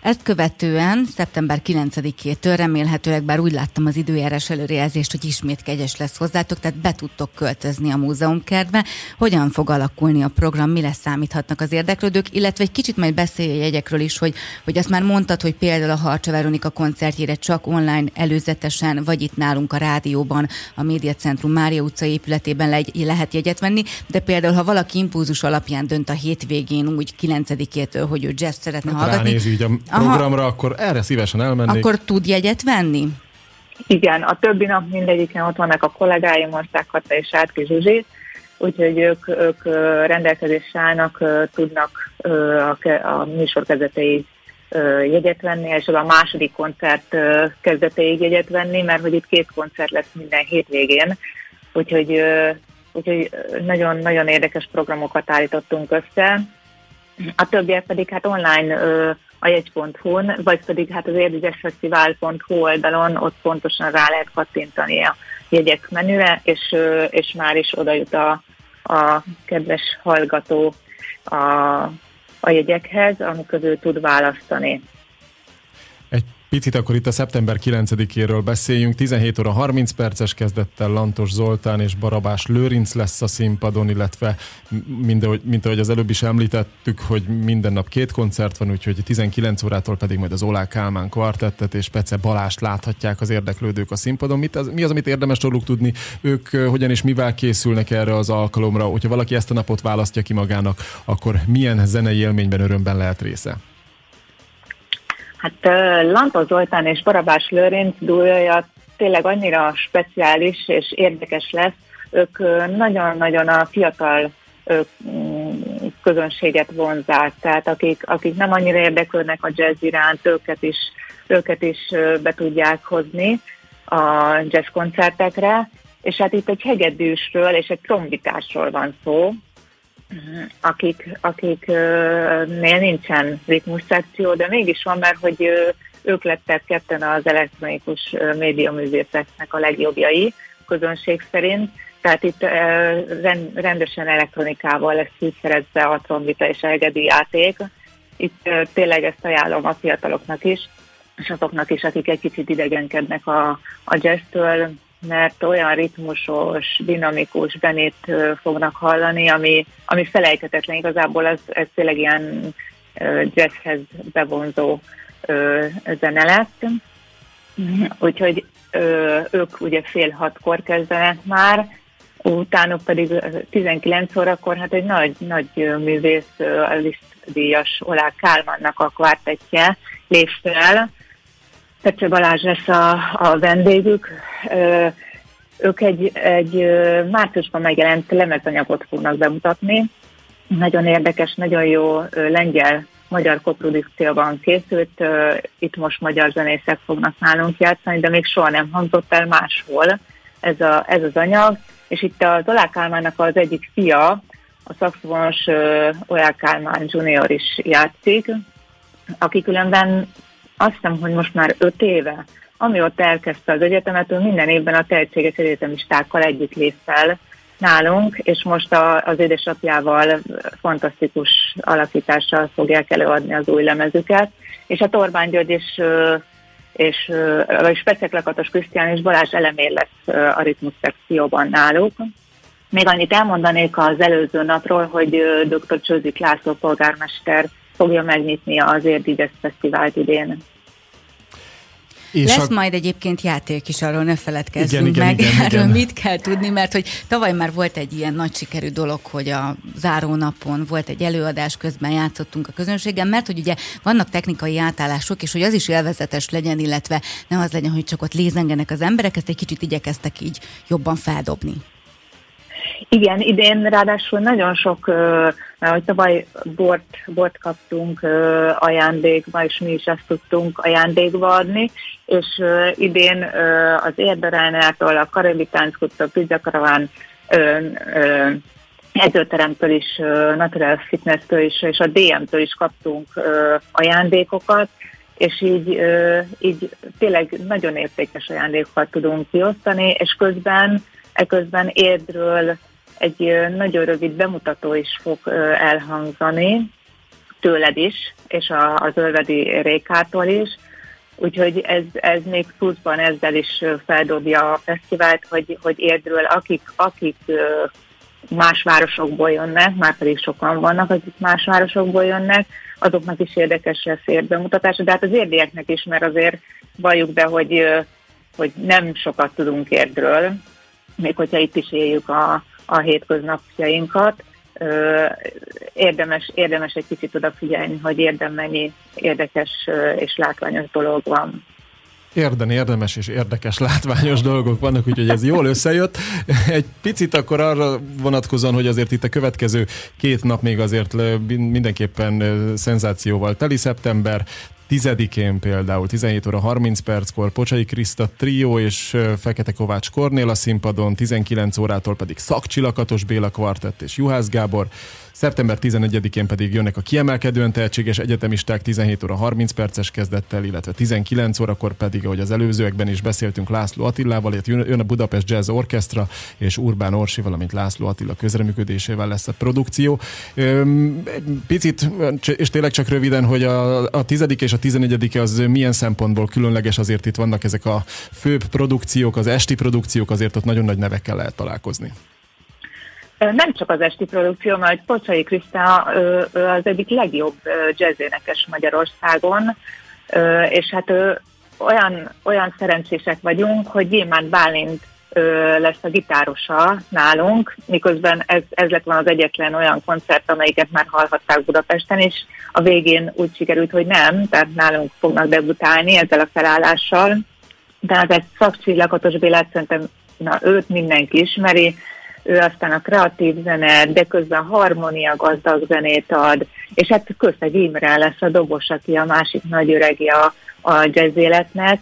Ezt követően szeptember 9-től remélhetőleg, bár úgy láttam az időjárás előrejelzést, hogy ismét kegyes lesz hozzátok, tehát be tudtok költözni a múzeumkertbe. Hogyan fog alakulni a program, mi lesz számíthatnak az érdeklődők, illetve egy kicsit majd beszélj a jegyekről is, hogy, hogy azt már mondtad, hogy például a Harcsa Veronika koncertjére csak online előzetesen, vagy itt nálunk a rádióban, a Médiacentrum Mária utca épületében le, lehet jegyet venni, de például, ha valaki impulzus alapján dönt a hétvégén úgy 9-től, hogy ő jazz szeretne hát hallgatni, így a programra, Aha. akkor erre szívesen elmennék. Akkor tud jegyet venni? Igen, a többi nap mindegyiken ott vannak a kollégáim, Ország Kata és Átki Zsuzsi, úgyhogy ők, ők rendelkezésre állnak, tudnak a, a műsor kezdetéig jegyet venni, és a második koncert kezdetéig jegyet venni, mert hogy itt két koncert lesz minden hétvégén, úgyhogy, úgyhogy nagyon-nagyon érdekes programokat állítottunk össze. A többiek pedig hát online a jegy.hu-n, vagy pedig hát az érdegyesfesztivál.hu oldalon ott pontosan rá lehet kattintani a jegyek menüre, és, és már is oda jut a, a kedves hallgató a, a jegyekhez, amikor ő tud választani. Picit akkor itt a szeptember 9-éről beszéljünk. 17 óra 30 perces kezdettel Lantos Zoltán és Barabás Lőrinc lesz a színpadon, illetve ahogy, mint ahogy az előbb is említettük, hogy minden nap két koncert van, úgyhogy 19 órától pedig majd az Olá Kálmán kvartettet és Pece Balást láthatják az érdeklődők a színpadon. Mit az, mi az, amit érdemes róluk tudni? Ők hogyan és mivel készülnek erre az alkalomra? Hogyha valaki ezt a napot választja ki magának, akkor milyen zenei élményben, örömben lehet része? Hát Lantos Zoltán és Barabás Lőrinc dúlja tényleg annyira speciális és érdekes lesz, ők nagyon-nagyon a fiatal mm, közönséget vonzák, tehát akik, akik nem annyira érdeklődnek a jazz iránt, őket is, őket is be tudják hozni a jazz koncertekre, és hát itt egy hegedűsről és egy trombitásról van szó, akik, akiknél nincsen ritmus szekció, de mégis van, mert hogy ők lettek ketten az elektronikus médiaművészeknek a legjobbjai közönség szerint, tehát itt rendesen elektronikával lesz fűszerezve a trombita és elgedi játék. Itt tényleg ezt ajánlom a fiataloknak is, és azoknak is, akik egy kicsit idegenkednek a, a jazztől, mert olyan ritmusos, dinamikus zenét fognak hallani, ami, ami felejthetetlen igazából, ez, ez tényleg ilyen jazzhez bevonzó zene lesz. Úgyhogy ők ugye fél hatkor kezdenek már, utánuk pedig 19 órakor, hát egy nagy, nagy művész, a Liszt díjas Olá Kálmannak a kvártetje lép fel, Pece Balázs lesz a, a vendégük. Ők egy, egy márciusban megjelent lemezanyagot fognak bemutatni. Nagyon érdekes, nagyon jó lengyel magyar koprodukcióban készült. Itt most magyar zenészek fognak nálunk játszani, de még soha nem hangzott el máshol ez, a, ez az anyag. És itt a Zolák Kálmánnak az egyik fia, a szakszofonos Olák Kálmán junior is játszik, aki különben azt hiszem, hogy most már öt éve, amióta elkezdte az egyetemet, ő minden évben a tehetséges egyetemistákkal együtt lép fel nálunk, és most a, az édesapjával fantasztikus alakítással fogják előadni az új lemezüket, és a Torbán György és és, vagy Specek Lakatos Krisztián és Balázs Elemér lesz a ritmus szekcióban náluk. Még annyit elmondanék az előző napról, hogy dr. Csőzik László polgármester fogja megnyitni az Érdi Fesztivált idén. És Lesz a... majd egyébként játék is, arról ne feledkezzünk igen, meg. Igen, igen, Erről igen. mit kell tudni, mert hogy tavaly már volt egy ilyen nagy sikerű dolog, hogy a zárónapon volt egy előadás, közben játszottunk a közönséggel, mert hogy ugye vannak technikai átállások, és hogy az is élvezetes legyen, illetve nem az legyen, hogy csak ott lézengenek az emberek, ezt egy kicsit igyekeztek így jobban feldobni. Igen, idén ráadásul nagyon sok, hogy tavaly bort, bort kaptunk ajándékba, és mi is ezt tudtunk ajándékba adni, és idén az Érderánától, a Karibi Tánckutól, Pizza Karaván edzőteremtől is, Natural Fitness-től is, és a DM-től is kaptunk ajándékokat, és így, így tényleg nagyon értékes ajándékokat tudunk kiosztani, és közben Eközben Érdről egy nagyon rövid bemutató is fog elhangzani, tőled is, és a, az Ölvedi Rékától is. Úgyhogy ez, ez még pluszban ezzel is feldobja a fesztivált, hogy, hogy Érdről akik, akik más városokból jönnek, már pedig sokan vannak, akik más városokból jönnek, azoknak is érdekes lesz érdbemutatás, de hát az érdieknek is, mert azért valljuk be, hogy, hogy nem sokat tudunk érdről, még hogyha itt is éljük a, a hétköznapjainkat, érdemes, érdemes egy kicsit odafigyelni, hogy érdemennyi érdekes és látványos dolog van. Érden érdemes és érdekes látványos dolgok vannak, úgyhogy ez jól összejött. Egy picit akkor arra vonatkozóan, hogy azért itt a következő két nap még azért mindenképpen szenzációval teli szeptember, 10-én például 17 óra 30 perckor Pocsai Kriszta Trio és Fekete Kovács Kornél a színpadon, 19 órától pedig Szakcsillakatos Béla Kvartett és Juhász Gábor, Szeptember 11-én pedig jönnek a kiemelkedően tehetséges egyetemisták 17 óra 30 perces kezdettel, illetve 19 órakor pedig, ahogy az előzőekben is beszéltünk László Attilával, jön a Budapest Jazz Orchestra és Urbán Orsi, valamint László Attila közreműködésével lesz a produkció. Picit, és tényleg csak röviden, hogy a, a 10. és a 11. az milyen szempontból különleges, azért itt vannak ezek a főbb produkciók, az esti produkciók, azért ott nagyon nagy nevekkel lehet találkozni. Nem csak az esti produkció, mert Pocsai Kriszta az egyik legjobb jazzénekes Magyarországon, és hát olyan, olyan szerencsések vagyunk, hogy Gyémán Bálint lesz a gitárosa nálunk, miközben ez, ez lett van az egyetlen olyan koncert, amelyiket már hallhatták Budapesten, és a végén úgy sikerült, hogy nem, tehát nálunk fognak debutálni ezzel a felállással. De az egy szakcsillagatos Bélát szerintem na, őt mindenki ismeri, ő aztán a kreatív zene, de közben harmónia gazdag zenét ad, és hát Közeg Imre lesz a dobos, aki a másik nagy öregje a jazz életnek.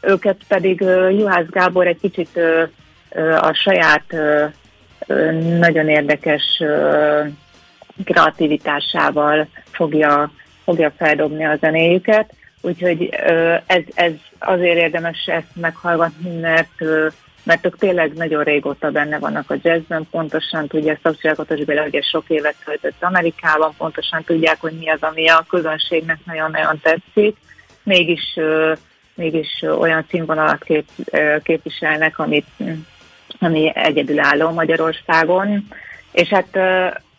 Őket pedig Juhász Gábor egy kicsit a saját nagyon érdekes kreativitásával fogja, fogja feldobni a zenéjüket. Úgyhogy ez, ez azért érdemes ezt meghallgatni, mert mert ők tényleg nagyon régóta benne vannak a jazzben, pontosan tudják, Szabcsilakotos Béla ugye sok évet töltött Amerikában, pontosan tudják, hogy mi az, ami a közönségnek nagyon-nagyon tetszik, mégis, mégis olyan színvonalat kép, képviselnek, amit, ami egyedülálló Magyarországon, és hát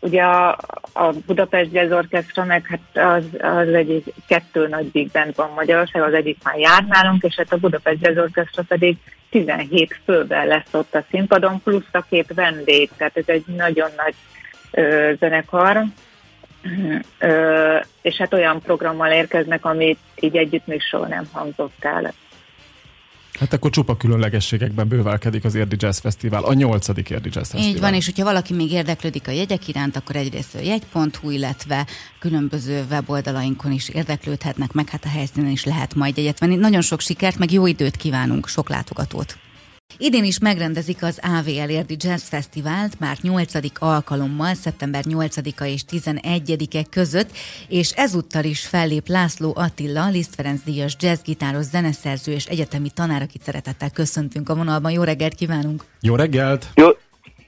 ugye a, a Budapest Jazz Orchestra meg hát az, az egy kettő nagy big band van Magyarország, az egyik már jár nálunk, és hát a Budapest Jazz Orchestra pedig 17 főben lesz ott a színpadon, plusz a két vendég, tehát ez egy nagyon nagy ö, zenekar, ö, és hát olyan programmal érkeznek, amit így együtt még soha nem hangzott el. Hát akkor csupa különlegességekben bővelkedik az Érdi Jazz Fesztivál, a nyolcadik Érdi Jazz Fesztivál. Így van, és hogyha valaki még érdeklődik a jegyek iránt, akkor egyrészt a jegy.hu, illetve különböző weboldalainkon is érdeklődhetnek, meg hát a helyszínen is lehet majd egyet venni. Nagyon sok sikert, meg jó időt kívánunk, sok látogatót! Idén is megrendezik az AVL Érdi Jazz Fesztivált már 8. alkalommal, szeptember 8-a és 11-e között, és ezúttal is fellép László Attila, Liszt Ferenc díjas jazzgitáros, zeneszerző és egyetemi tanár, akit szeretettel köszöntünk a vonalban. Jó reggelt kívánunk! Jó reggelt! Jó,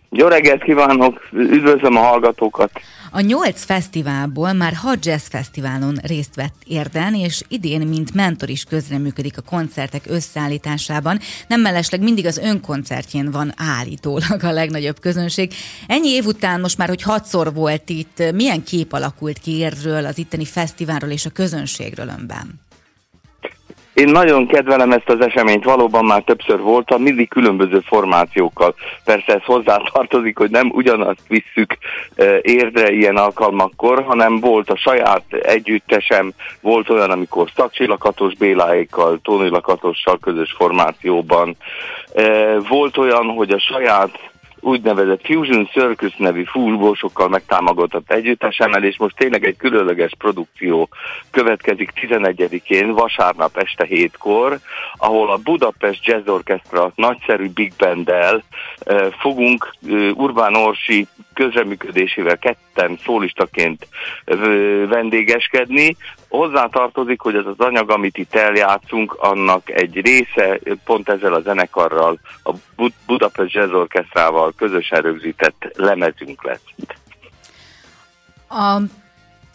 jó reggelt kívánok! Üdvözlöm a hallgatókat! A nyolc fesztiválból már hat jazz fesztiválon részt vett Érden, és idén, mint mentor is közreműködik a koncertek összeállításában. Nem mellesleg mindig az önkoncertjén van állítólag a legnagyobb közönség. Ennyi év után most már, hogy hatszor volt itt, milyen kép alakult ki Érdről, az itteni fesztiválról és a közönségről önben? Én nagyon kedvelem ezt az eseményt, valóban már többször voltam, mindig különböző formációkkal. Persze ez hozzátartozik, hogy nem ugyanazt visszük érdre ilyen alkalmakkor, hanem volt a saját együttesem, volt olyan, amikor Szakcsillakatos Béláékkal, Tóni Lakatossal közös formációban. Volt olyan, hogy a saját úgynevezett Fusion Circus nevű fúrgósokkal megtámogatott együttesemmel, és most tényleg egy különleges produkció következik 11-én, vasárnap este 7-kor, ahol a Budapest Jazz Orchestra nagyszerű big banddel fogunk Urbán Orsi közreműködésével ketten szólistaként vendégeskedni. Hozzá tartozik, hogy ez az anyag, amit itt eljátszunk, annak egy része pont ezzel a zenekarral, a Budapest Jazz Orchestrával közösen rögzített lemezünk lesz. A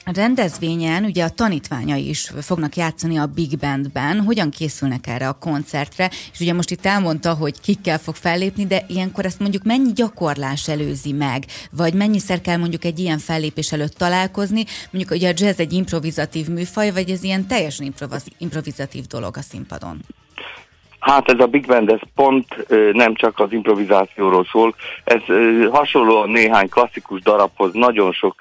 rendezvényen ugye a tanítványai is fognak játszani a Big Bandben. Hogyan készülnek erre a koncertre? És ugye most itt elmondta, hogy kikkel fog fellépni, de ilyenkor ezt mondjuk mennyi gyakorlás előzi meg? Vagy mennyiszer kell mondjuk egy ilyen fellépés előtt találkozni? Mondjuk ugye a jazz egy improvizatív műfaj, vagy ez ilyen teljesen improvizatív dolog a színpadon? Hát ez a Big Band, ez pont nem csak az improvizációról szól, ez hasonlóan néhány klasszikus darabhoz nagyon sok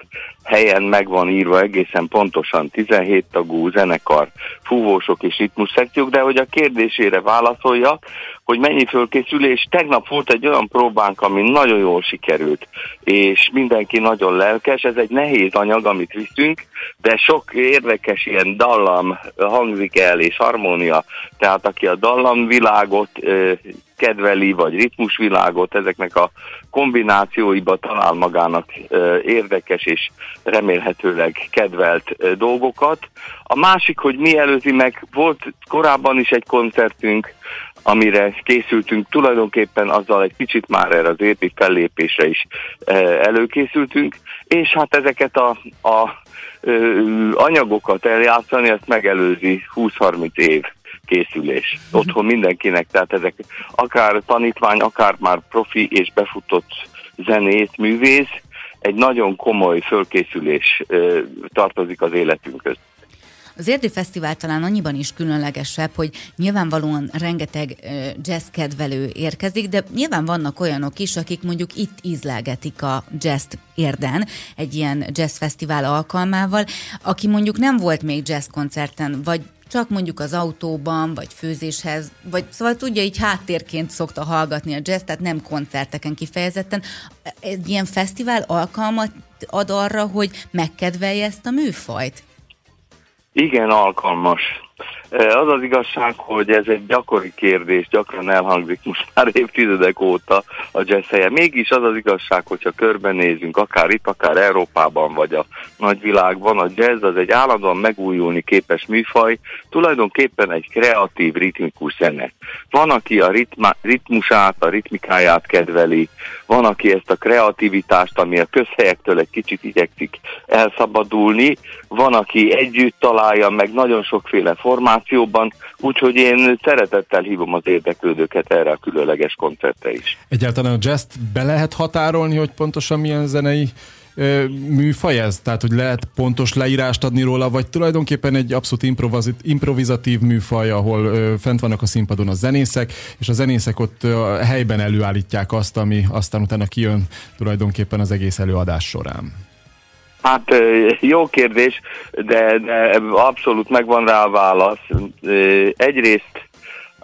helyen meg van írva egészen pontosan. 17 tagú zenekar, fúvósok és ritmusszekciók, de hogy a kérdésére válaszoljak, hogy mennyi fölkészülés. Tegnap volt egy olyan próbánk, ami nagyon jól sikerült, és mindenki nagyon lelkes. Ez egy nehéz anyag, amit viszünk, de sok érdekes ilyen dallam hangzik el, és harmónia. Tehát aki a dallamvilágot kedveli, vagy ritmusvilágot, ezeknek a kombinációiba talál magának érdekes és remélhetőleg kedvelt dolgokat. A másik, hogy mi előzi meg, volt korábban is egy koncertünk, amire készültünk, tulajdonképpen azzal egy kicsit már erre az érti fellépésre is előkészültünk, és hát ezeket a, a anyagokat eljátszani, ezt megelőzi 20-30 év készülés. Mhm. Otthon mindenkinek, tehát ezek akár tanítvány, akár már profi és befutott zenész, művész, egy nagyon komoly fölkészülés tartozik az életünkhöz. Az Érdi Fesztivál talán annyiban is különlegesebb, hogy nyilvánvalóan rengeteg jazz kedvelő érkezik, de nyilván vannak olyanok is, akik mondjuk itt ízlelgetik a jazz érden egy ilyen jazz fesztivál alkalmával, aki mondjuk nem volt még jazz koncerten, vagy csak mondjuk az autóban, vagy főzéshez, vagy szóval tudja, így háttérként szokta hallgatni a jazz, tehát nem koncerteken kifejezetten. Egy ilyen fesztivál alkalmat ad arra, hogy megkedvelje ezt a műfajt? Igen, alkalmas. Az az igazság, hogy ez egy gyakori kérdés, gyakran elhangzik most már évtizedek óta a jazz helye. Mégis az az igazság, hogyha körbenézünk, akár itt, akár Európában, vagy a nagyvilágban, a jazz az egy állandóan megújulni képes műfaj, tulajdonképpen egy kreatív, ritmikus zene. Van, aki a ritma, ritmusát, a ritmikáját kedveli, van, aki ezt a kreativitást, ami a közhelyektől egy kicsit igyekszik elszabadulni, van, aki együtt találja meg nagyon sokféle formációban, úgyhogy én szeretettel hívom az érdeklődőket erre a különleges koncertre is. Egyáltalán a jazz be lehet határolni, hogy pontosan milyen zenei műfaj ez? Tehát, hogy lehet pontos leírást adni róla, vagy tulajdonképpen egy abszolút improvizatív műfaj, ahol fent vannak a színpadon a zenészek, és a zenészek ott helyben előállítják azt, ami aztán utána kijön tulajdonképpen az egész előadás során. Hát jó kérdés, de, de abszolút megvan rá a válasz. Egyrészt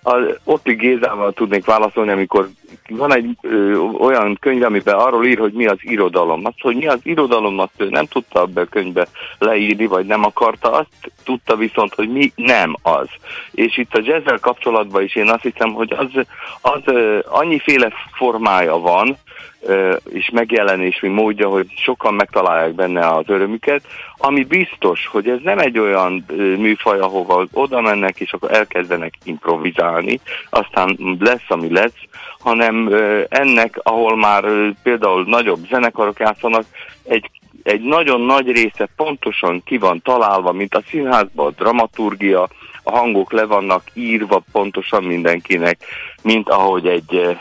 az Otti Gézával tudnék válaszolni, amikor van egy ö, olyan könyv, amiben arról ír, hogy mi az irodalom. Azt, hogy mi az irodalom, azt ő nem tudta ebbe a könyvbe leírni, vagy nem akarta, azt tudta viszont, hogy mi nem az. És itt a jazzzel kapcsolatban is én azt hiszem, hogy az, az ö, annyiféle formája van, és megjelenési módja, hogy sokan megtalálják benne az örömüket, ami biztos, hogy ez nem egy olyan műfaj, ahova oda mennek, és akkor elkezdenek improvizálni, aztán lesz, ami lesz, hanem ennek, ahol már például nagyobb zenekarok játszanak, egy egy nagyon nagy része pontosan ki van találva, mint a színházban a dramaturgia, a hangok le vannak írva pontosan mindenkinek, mint ahogy egy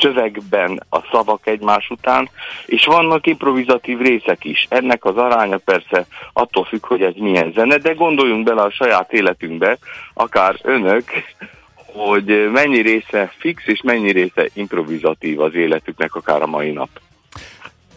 szövegben a szavak egymás után, és vannak improvizatív részek is. Ennek az aránya persze attól függ, hogy ez milyen zene, de gondoljunk bele a saját életünkbe, akár önök, hogy mennyi része fix és mennyi része improvizatív az életüknek akár a mai nap.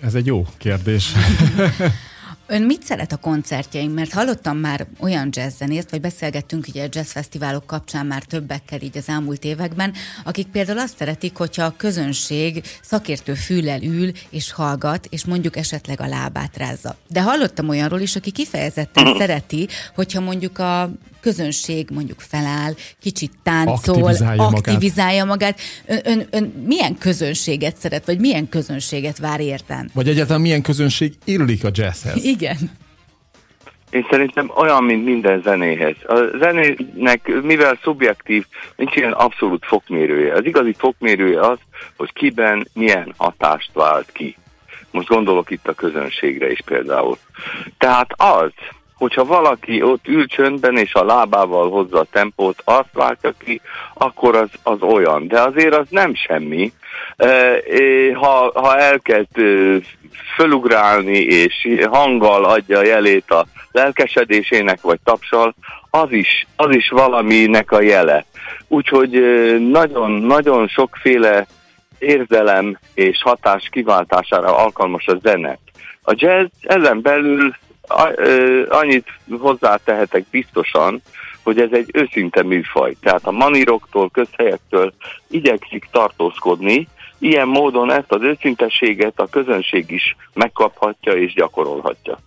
Ez egy jó kérdés. Ön mit szeret a koncertjeink? Mert hallottam már olyan jazzzenészt, vagy beszélgettünk ugye a jazzfesztiválok kapcsán már többekkel így az elmúlt években, akik például azt szeretik, hogyha a közönség szakértő füllel ül és hallgat, és mondjuk esetleg a lábát rázza. De hallottam olyanról is, aki kifejezetten szereti, hogyha mondjuk a közönség mondjuk feláll, kicsit táncol, aktivizálja, aktivizálja magát. magát. Ön, ön, ön milyen közönséget szeret, vagy milyen közönséget vár érten? Vagy egyáltalán milyen közönség illik a jazzhez? Igen. Én szerintem olyan, mint minden zenéhez. A zenének, mivel szubjektív, nincs ilyen abszolút fokmérője. Az igazi fokmérője az, hogy kiben milyen hatást vált ki. Most gondolok itt a közönségre is például. Tehát az, hogyha valaki ott ül csöndben és a lábával hozza a tempót, azt látja ki, akkor az, az olyan. De azért az nem semmi. Ha, ha elkezd fölugrálni és hanggal adja a jelét a lelkesedésének vagy tapsal, az is, az is valaminek a jele. Úgyhogy nagyon-nagyon sokféle érzelem és hatás kiváltására alkalmas a zene. A jazz ezen belül annyit hozzátehetek biztosan, hogy ez egy őszinte műfaj. Tehát a maniroktól, közhelyektől igyekszik tartózkodni, ilyen módon ezt az őszintességet a közönség is megkaphatja és gyakorolhatja.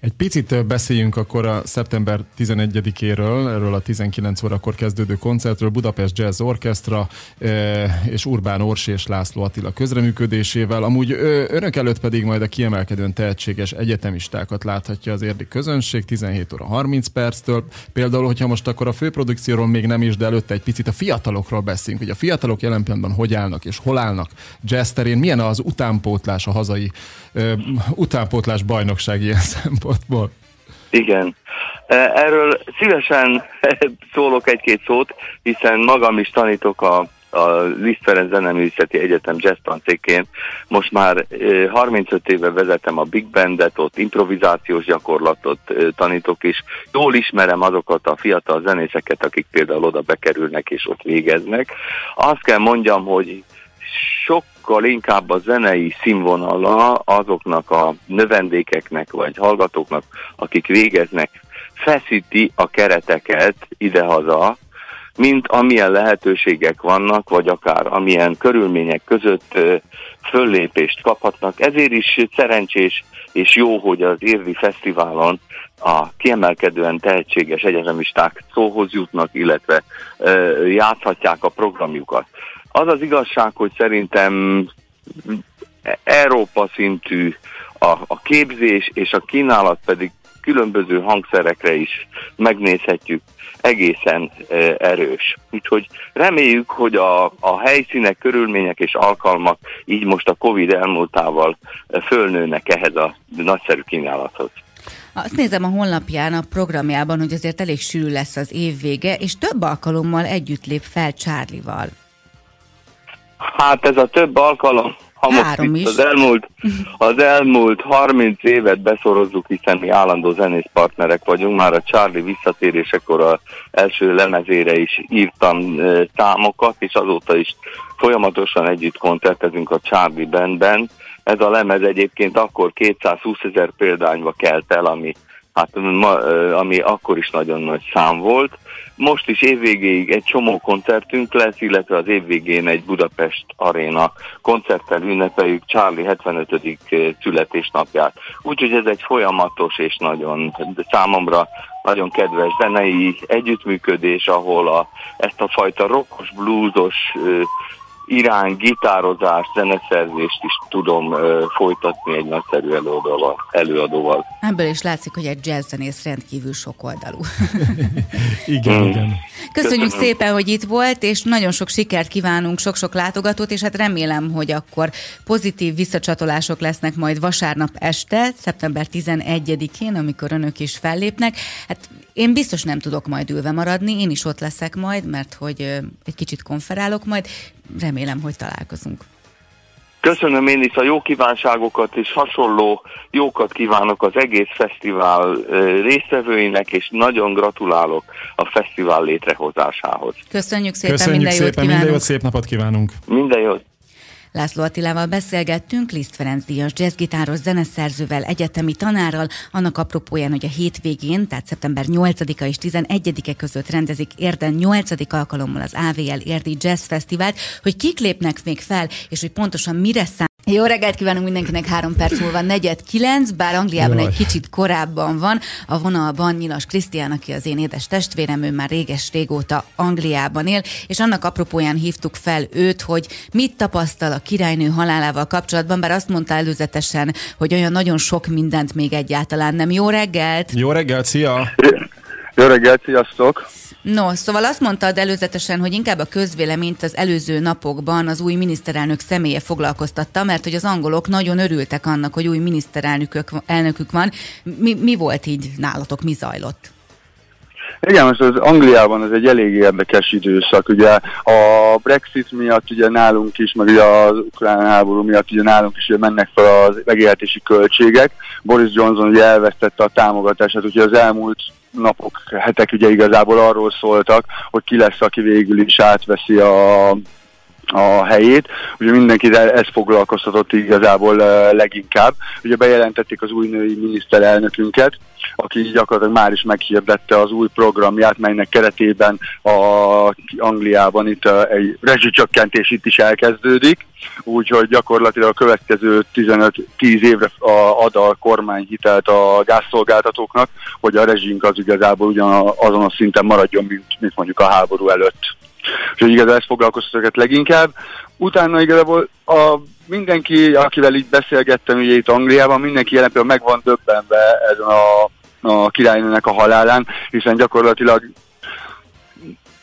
Egy picit beszéljünk akkor a szeptember 11-éről, erről a 19 órakor kezdődő koncertről, Budapest Jazz Orchestra és Urbán Orsi és László Attila közreműködésével. Amúgy önök előtt pedig majd a kiemelkedően tehetséges egyetemistákat láthatja az érdi közönség 17 óra 30 perctől. Például, hogyha most akkor a főprodukcióról még nem is, de előtte egy picit a fiatalokról beszélünk, hogy a fiatalok jelen pillanatban hogy állnak és hol állnak jazz terén, milyen az utánpótlás a hazai utánpótlás bajnokság ilyen szempontból. Igen. Erről szívesen szólok egy-két szót, hiszen magam is tanítok a a Liszt Ferenc Zeneművészeti Egyetem jazz tancékén. Most már 35 e, éve vezetem a Big Bandet, ott improvizációs gyakorlatot tanítok, és jól ismerem azokat a fiatal zenészeket, akik például oda bekerülnek és ott végeznek. Azt kell mondjam, hogy sokkal inkább a zenei színvonala azoknak a növendékeknek vagy hallgatóknak, akik végeznek, feszíti a kereteket idehaza, mint amilyen lehetőségek vannak, vagy akár amilyen körülmények között föllépést kaphatnak. Ezért is szerencsés és jó, hogy az Érvi Fesztiválon a kiemelkedően tehetséges egyetemisták szóhoz jutnak, illetve játszhatják a programjukat. Az az igazság, hogy szerintem Európa szintű a, a képzés és a kínálat pedig különböző hangszerekre is megnézhetjük, egészen e, erős. Úgyhogy reméljük, hogy a, a helyszínek, körülmények és alkalmak így most a Covid elmúltával fölnőnek ehhez a nagyszerű kínálathoz. Azt nézem a honlapján, a programjában, hogy azért elég sűrű lesz az év vége, és több alkalommal együtt lép fel Csárlival. Hát ez a több alkalom, ha Három most is. az elmúlt, az elmúlt 30 évet beszorozzuk, hiszen mi állandó zenész partnerek vagyunk, már a Charlie visszatérésekor az első lemezére is írtam e, támokat, és azóta is folyamatosan együtt koncertezünk a Charlie Bandben. Ez a lemez egyébként akkor 220 ezer példányba kelt el, ami hát ma, ami akkor is nagyon nagy szám volt. Most is évvégéig egy csomó koncertünk lesz, illetve az évvégén egy Budapest Aréna koncerttel ünnepeljük Charlie 75. születésnapját. Úgyhogy ez egy folyamatos és nagyon számomra nagyon kedves zenei együttműködés, ahol a, ezt a fajta rockos, bluesos irány, gitározás, zeneszerzést is tudom folytatni egy nagyszerű előadóval, előadóval. Ebből is látszik, hogy egy jazzzenész rendkívül sokoldalú. igen, mm. igen. Köszönjük Köszönöm. szépen, hogy itt volt, és nagyon sok sikert kívánunk, sok-sok látogatót, és hát remélem, hogy akkor pozitív visszacsatolások lesznek majd vasárnap este, szeptember 11-én, amikor önök is fellépnek. Hát én biztos nem tudok majd ülve maradni, én is ott leszek majd, mert hogy egy kicsit konferálok majd. Remélem, hogy találkozunk. Köszönöm én is a jó kívánságokat, és hasonló jókat kívánok az egész fesztivál résztvevőinek, és nagyon gratulálok a fesztivál létrehozásához. Köszönjük szépen, Köszönjük minden szépen, jót kívánunk. Minden jót, szép napot kívánunk. Minden jót. László Attilával beszélgettünk, Liszt Ferenc Díjas jazzgitáros zeneszerzővel, egyetemi tanárral, annak apropóján, hogy a hétvégén, tehát szeptember 8-a és 11-e között rendezik érden 8. alkalommal az AVL Érdi Jazz Fesztivált, hogy kik lépnek még fel, és hogy pontosan mire szám jó reggelt kívánunk mindenkinek, három perc múlva negyed kilenc, bár Angliában Jaj. egy kicsit korábban van. A vonalban Nyilas Krisztián, aki az én édes testvérem, ő már réges régóta Angliában él, és annak apropóján hívtuk fel őt, hogy mit tapasztal a királynő halálával kapcsolatban, bár azt mondta előzetesen, hogy olyan nagyon sok mindent még egyáltalán nem. Jó reggelt! Jó reggelt, szia! Jó reggelt, sziasztok! No, szóval azt mondtad előzetesen, hogy inkább a közvéleményt az előző napokban az új miniszterelnök személye foglalkoztatta, mert hogy az angolok nagyon örültek annak, hogy új miniszterelnökük elnökük van. Mi, mi volt így nálatok, mi zajlott? Igen, most az Angliában ez egy elég érdekes időszak. Ugye a Brexit miatt ugye nálunk is, meg ugye az ukrán háború miatt ugye nálunk is ugye mennek fel az megélhetési költségek. Boris Johnson ugye elvesztette a támogatását, ugye az elmúlt napok, hetek ugye igazából arról szóltak, hogy ki lesz, aki végül is átveszi a a helyét, ugye mindenki ez foglalkoztatott igazából leginkább. Ugye bejelentették az új női miniszterelnökünket, aki gyakorlatilag már is meghirdette az új programját, melynek keretében a Angliában itt egy rezsicsökkentés itt is elkezdődik, úgyhogy gyakorlatilag a következő 15-10 évre ad a kormány hitelt a gázszolgáltatóknak, hogy a rezsink az igazából ugyan azon a szinten maradjon, mint, mint mondjuk a háború előtt. Úgyhogy igazából ezt foglalkoztat őket leginkább. Utána igazából a mindenki, akivel így beszélgettem ugye itt Angliában, mindenki jelen meg van döbbenve ezen a, a királynőnek a halálán, hiszen gyakorlatilag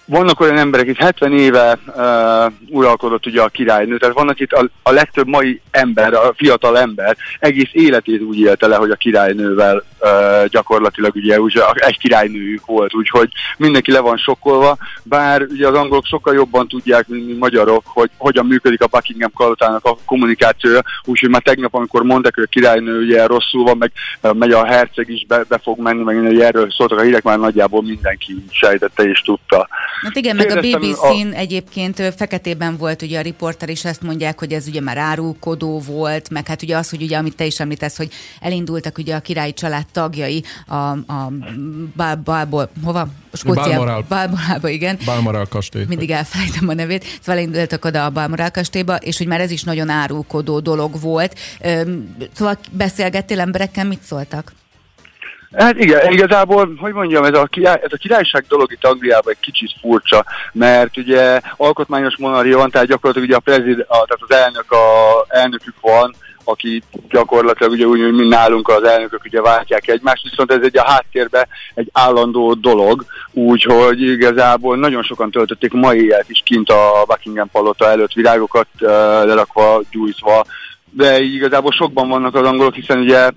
vannak olyan emberek, itt 70 éve uh, uralkodott ugye a királynő, tehát vannak itt a, a legtöbb mai ember, a fiatal ember egész életét úgy élte le, hogy a királynővel uh, gyakorlatilag ugye úgy, egy királynőjük volt, úgyhogy mindenki le van sokkolva, bár ugye az angolok sokkal jobban tudják, mint mi magyarok, hogy hogyan működik a Buckingham kalotának a kommunikációja, úgyhogy már tegnap, amikor mondták, hogy a királynő ugye rosszul van, meg uh, megy a herceg is be, be fog menni, meg hogy erről szóltak a hírek, már nagyjából mindenki sejtette és tudta. Hát igen, meg a BBC-n a... egyébként feketében volt ugye a riporter, és ezt mondják, hogy ez ugye már árulkodó volt, meg hát ugye az, hogy ugye, amit te is említesz, hogy elindultak ugye a királyi család tagjai a, a Balból, hova? Skócia, Balmorálba, igen. Balmoral kastély. Mindig elfelejtem a nevét. Szóval elindultak oda a Balmoral kastélyba, és hogy már ez is nagyon árulkodó dolog volt. Szóval beszélgettél emberekkel, mit szóltak? Hát igen, igazából, hogy mondjam, ez a, király, ez a királyság dolog itt Angliában egy kicsit furcsa, mert ugye alkotmányos monarchia van, tehát gyakorlatilag ugye a prezid, a, tehát az elnök, a, elnökük van, aki gyakorlatilag ugye úgy, mint nálunk az elnökök ugye váltják egymást, viszont ez egy a háttérbe egy állandó dolog, úgyhogy igazából nagyon sokan töltötték mai éjjel is kint a Buckingham palota előtt virágokat lerakva, gyújtva, de igazából sokban vannak az angolok, hiszen ugye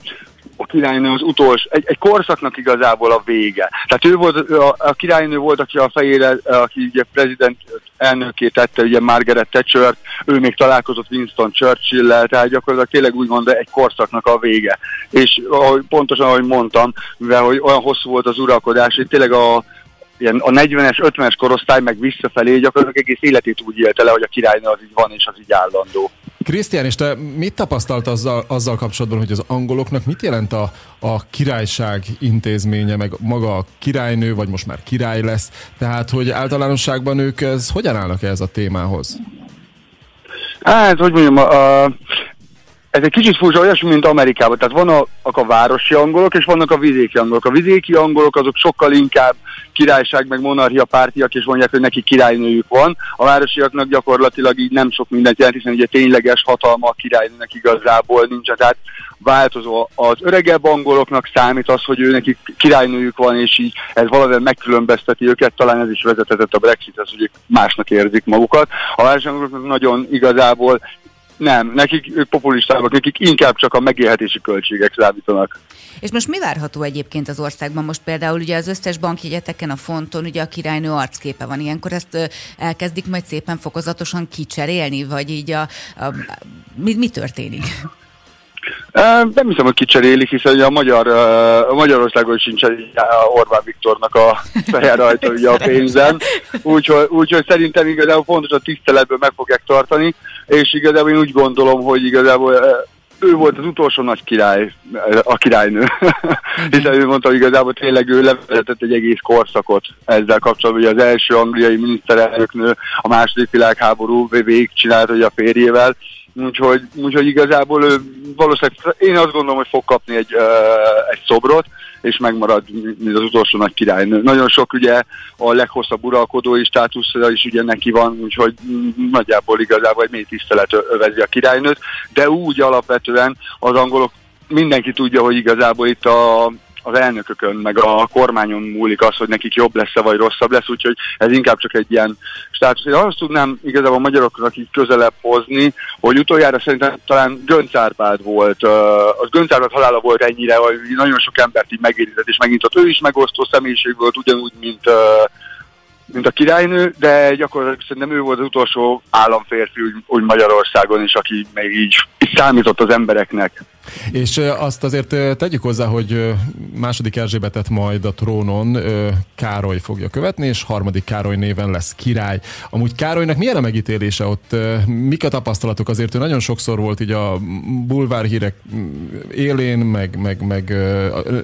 a királynő az utolsó, egy, egy korszaknak igazából a vége. Tehát ő volt, a, a királynő volt, aki a fejére, aki ugye prezident elnöké tette, ugye Margaret thatcher ő még találkozott Winston Churchill-lel, tehát gyakorlatilag tényleg úgy mondja, egy korszaknak a vége. És ahogy, pontosan, ahogy mondtam, mivel hogy olyan hosszú volt az uralkodás, hogy tényleg a, ilyen a 40-es, 50-es korosztály meg visszafelé gyakorlatilag egész életét úgy élte le, hogy a királynő az így van és az így állandó. Krisztián, és te mit tapasztalt azzal, azzal kapcsolatban, hogy az angoloknak mit jelent a, a királyság intézménye, meg maga a királynő, vagy most már király lesz? Tehát, hogy általánosságban ők ez, hogyan állnak ez a témához? Hát, hogy mondjam, a, ez egy kicsit furcsa, olyasmi, mint Amerikában. Tehát vannak a városi angolok, és vannak a vidéki angolok. A vidéki angolok azok sokkal inkább királyság meg monarchia pártiak, és mondják, hogy neki királynőjük van. A városiaknak gyakorlatilag így nem sok mindent jelent, hiszen ugye tényleges hatalma a királynőnek igazából nincs. Tehát változó. Az öregebb angoloknak számít az, hogy ő neki királynőjük van, és így ez valamivel megkülönbözteti őket, talán ez is vezethetett a Brexithez, hogy ők másnak érzik magukat. A városi angoloknak nagyon igazából nem, nekik ők populistábbak, nekik inkább csak a megélhetési költségek számítanak. És most mi várható egyébként az országban? Most például ugye az összes bankjegyeteken a fonton ugye a királynő arcképe van. Ilyenkor ezt elkezdik majd szépen fokozatosan kicserélni, vagy így a, a mi, mi történik? Nem hiszem, hogy kicserélik, hiszen a, magyar, a Magyarországon sincs egy Orbán Viktornak a feje rajta ugye a pénzen, úgyhogy, úgyhogy szerintem igazából fontos a tiszteletből meg fogják tartani, és igazából én úgy gondolom, hogy igazából ő volt az utolsó nagy király, a királynő. Hiszen ő mondta, hogy igazából tényleg ő levezetett egy egész korszakot ezzel kapcsolatban, hogy az első angliai miniszterelnöknő a második világháború végig csinált, hogy a férjével, Úgyhogy, úgyhogy igazából ő valószínűleg, én azt gondolom, hogy fog kapni egy, uh, egy szobrot, és megmarad, mint az utolsó nagy királynő. Nagyon sok ugye a leghosszabb uralkodói státuszra is ugye neki van, úgyhogy nagyjából igazából egy mély tisztelet övezi a királynőt, de úgy alapvetően az angolok mindenki tudja, hogy igazából itt a az elnökökön, meg a kormányon múlik az, hogy nekik jobb lesz-e vagy rosszabb lesz, úgyhogy ez inkább csak egy ilyen státusz. Én azt tudnám igazából a magyaroknak így közelebb hozni, hogy utoljára szerintem talán Gönc Árpád volt, az Gönc Árpád halála volt ennyire, hogy nagyon sok embert így megérintett, és megint ott ő is megosztó személyiség volt, ugyanúgy, mint mint a királynő, de gyakorlatilag szerintem ő volt az utolsó államférfi úgy, úgy Magyarországon is, aki még így, így számított az embereknek. És azt azért tegyük hozzá, hogy második Erzsébetet majd a trónon Károly fogja követni, és harmadik Károly néven lesz király. Amúgy Károlynak milyen a megítélése ott? Mik a tapasztalatok? Azért ő nagyon sokszor volt így a bulvárhírek élén, meg, meg, meg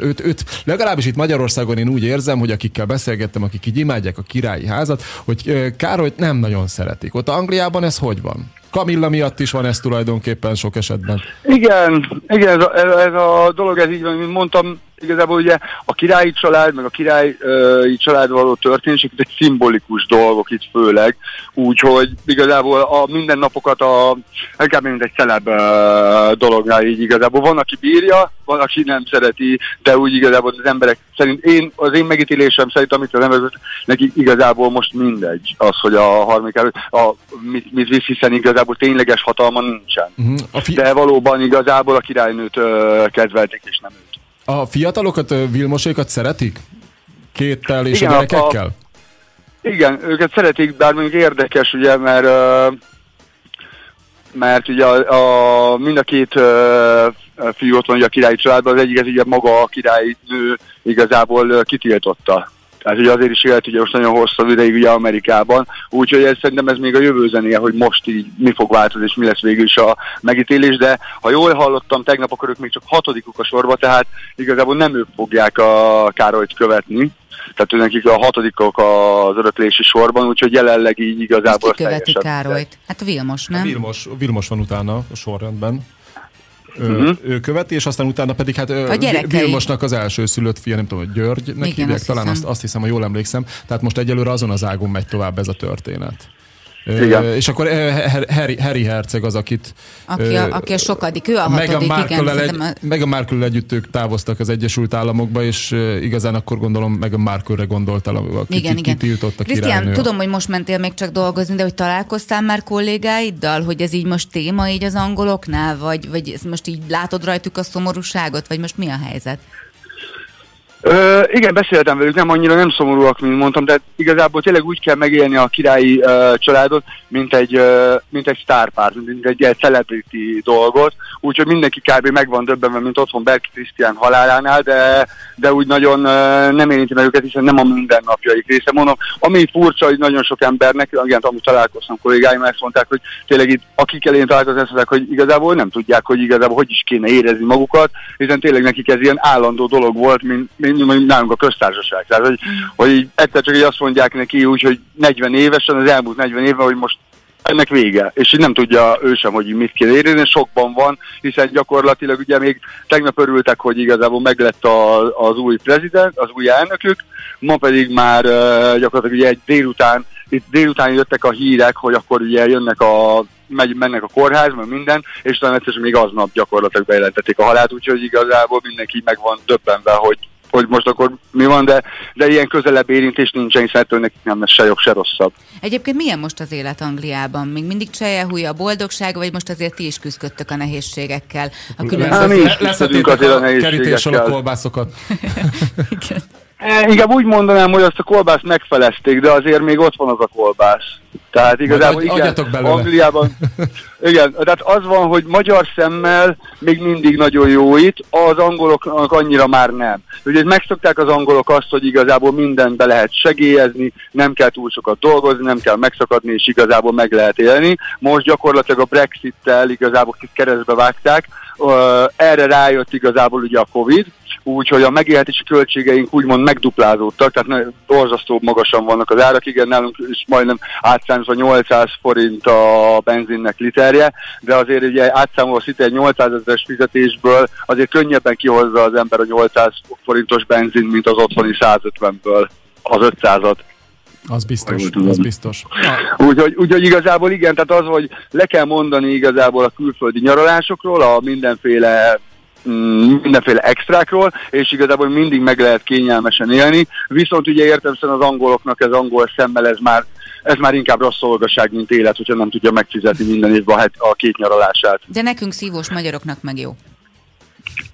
őt, őt legalábbis itt Magyarországon én úgy érzem, hogy akikkel beszélgettem, akik így imádják a királyi házat, hogy Károlyt nem nagyon szeretik. Ott Angliában ez hogy van? Kamilla miatt is van ez tulajdonképpen sok esetben. Igen, igen ez a, ez a dolog, ez így van, mint mondtam, igazából ugye a királyi család, meg a királyi család való történések, egy szimbolikus dolgok itt főleg, úgyhogy igazából a mindennapokat a, inkább mint egy celeb dolognál így igazából. Van, aki bírja, van, aki nem szereti, de úgy igazából az emberek szerint, én, az én megítélésem szerint, amit az emberek, neki igazából most mindegy az, hogy a harmadik a, mit, mit visz, hiszen igazából tényleges hatalma nincsen. Uh-huh. Fi- de valóban igazából a királynőt uh, kedvelték, és nem őt. A fiatalokat, Vilmosékat szeretik? Kéttel és igen, a gyerekekkel? A, igen, őket szeretik, bár mondjuk érdekes, ugye, mert mert ugye a, a, mind a két uh, fiú ott van ugye a királyi családban, az egyik ez ugye maga a királyi nő igazából uh, kitiltotta tehát ugye azért is élt ugye most nagyon hosszú ideig ugye Amerikában, úgyhogy ez szerintem ez még a jövő zenéje, hogy most így mi fog változni, és mi lesz végül is a megítélés, de ha jól hallottam, tegnap akkor ők még csak hatodikuk a sorba, tehát igazából nem ők fogják a Károlyt követni, tehát ő nekik a hatodikok az öröklési sorban, úgyhogy jelenleg így igazából... Ki követi Károlyt? Hát Vilmos, nem? A Vilmos, Vilmos van utána a sorrendben uh-huh. ő követi, és aztán utána pedig hát a Vilmosnak az első szülött fia, nem tudom, Györgynek Igen, hívják, talán azt, azt hiszem, ha jól emlékszem. Tehát most egyelőre azon az ágon megy tovább ez a történet. Igen. és akkor Harry, Harry Herceg az, akit... Aki a, aki a sokadik, ő a hatodik, igen. Egy, a... meg a Markle együtt ők távoztak az Egyesült Államokba, és igazán akkor gondolom meg a Markle-re gondoltál, aki igen, igen. kitiltott a Krisztián, tudom, hogy most mentél még csak dolgozni, de hogy találkoztál már kollégáiddal, hogy ez így most téma így az angoloknál, vagy, vagy most így látod rajtuk a szomorúságot, vagy most mi a helyzet? Ö, igen, beszéltem velük, nem annyira nem szomorúak, mint mondtam, de igazából tényleg úgy kell megélni a királyi ö, családot, mint egy, ö, mint egy sztárpárt, mint egy, egy celebrity dolgot, úgyhogy mindenki kb. meg van döbbenve, mint otthon Berki Krisztián halálánál, de, de úgy nagyon ö, nem érinti meg őket, hiszen nem a mindennapjaik része. Mondom, ami furcsa, hogy nagyon sok embernek, igen, amúgy találkoztam kollégáim, ezt mondták, hogy tényleg itt, akikkel én találkozom, ezt mondták, hogy igazából nem tudják, hogy igazából hogy is kéne érezni magukat, hiszen tényleg nekik ez ilyen állandó dolog volt, mint, mint mint nálunk a köztársaság. Tehát, hogy, hogy így egyszer csak így azt mondják neki úgy, hogy 40 évesen, az elmúlt 40 évben, hogy most ennek vége, és így nem tudja ő sem, hogy mit kéne érni, sokban van, hiszen gyakorlatilag ugye még tegnap örültek, hogy igazából meglett a, az új prezident, az új elnökük, ma pedig már uh, gyakorlatilag ugye egy délután, itt délután jöttek a hírek, hogy akkor ugye jönnek a megy, mennek a kórházba, minden, és talán egyszer még aznap gyakorlatilag bejelentették a halált, úgyhogy igazából mindenki meg van döbbenve, hogy hogy most akkor mi van, de, de ilyen közelebb érintés nincsen, hiszen ettől nekik nem lesz se jobb, se rosszabb. Egyébként milyen most az élet Angliában? Még mindig húj a boldogság, vagy most azért ti is küzdöttek a nehézségekkel? A különböző... Leszetünk azért a nehézségekkel. a kolbászokat. Igen. E, inkább úgy mondanám, hogy azt a kolbászt megfelezték, de azért még ott van az a kolbász. Tehát igazából Majd igen, Angliában, igen, tehát az van, hogy magyar szemmel még mindig nagyon jó itt, az angoloknak annyira már nem. Ugye megszokták az angolok azt, hogy igazából mindent be lehet segélyezni, nem kell túl sokat dolgozni, nem kell megszakadni, és igazából meg lehet élni. Most gyakorlatilag a Brexit-tel igazából keresztbe vágták, erre rájött igazából ugye a Covid, úgyhogy a megélhetési költségeink úgymond megduplázódtak, tehát borzasztó magasan vannak az árak, igen, nálunk is majdnem átszámolva 800 forint a benzinnek literje, de azért ugye átszámolva szinte egy 800 ezeres fizetésből azért könnyebben kihozza az ember a 800 forintos benzin, mint az otthoni 150-ből az 500-at. Az biztos, az biztos. Úgyhogy, úgyhogy igazából igen, tehát az, hogy le kell mondani igazából a külföldi nyaralásokról, a mindenféle mindenféle extrákról, és igazából mindig meg lehet kényelmesen élni. Viszont ugye értem az angoloknak ez angol szemmel ez már ez már inkább rossz szolgaság, mint élet, hogyha nem tudja megfizetni minden évben a két nyaralását. De nekünk szívós magyaroknak meg jó.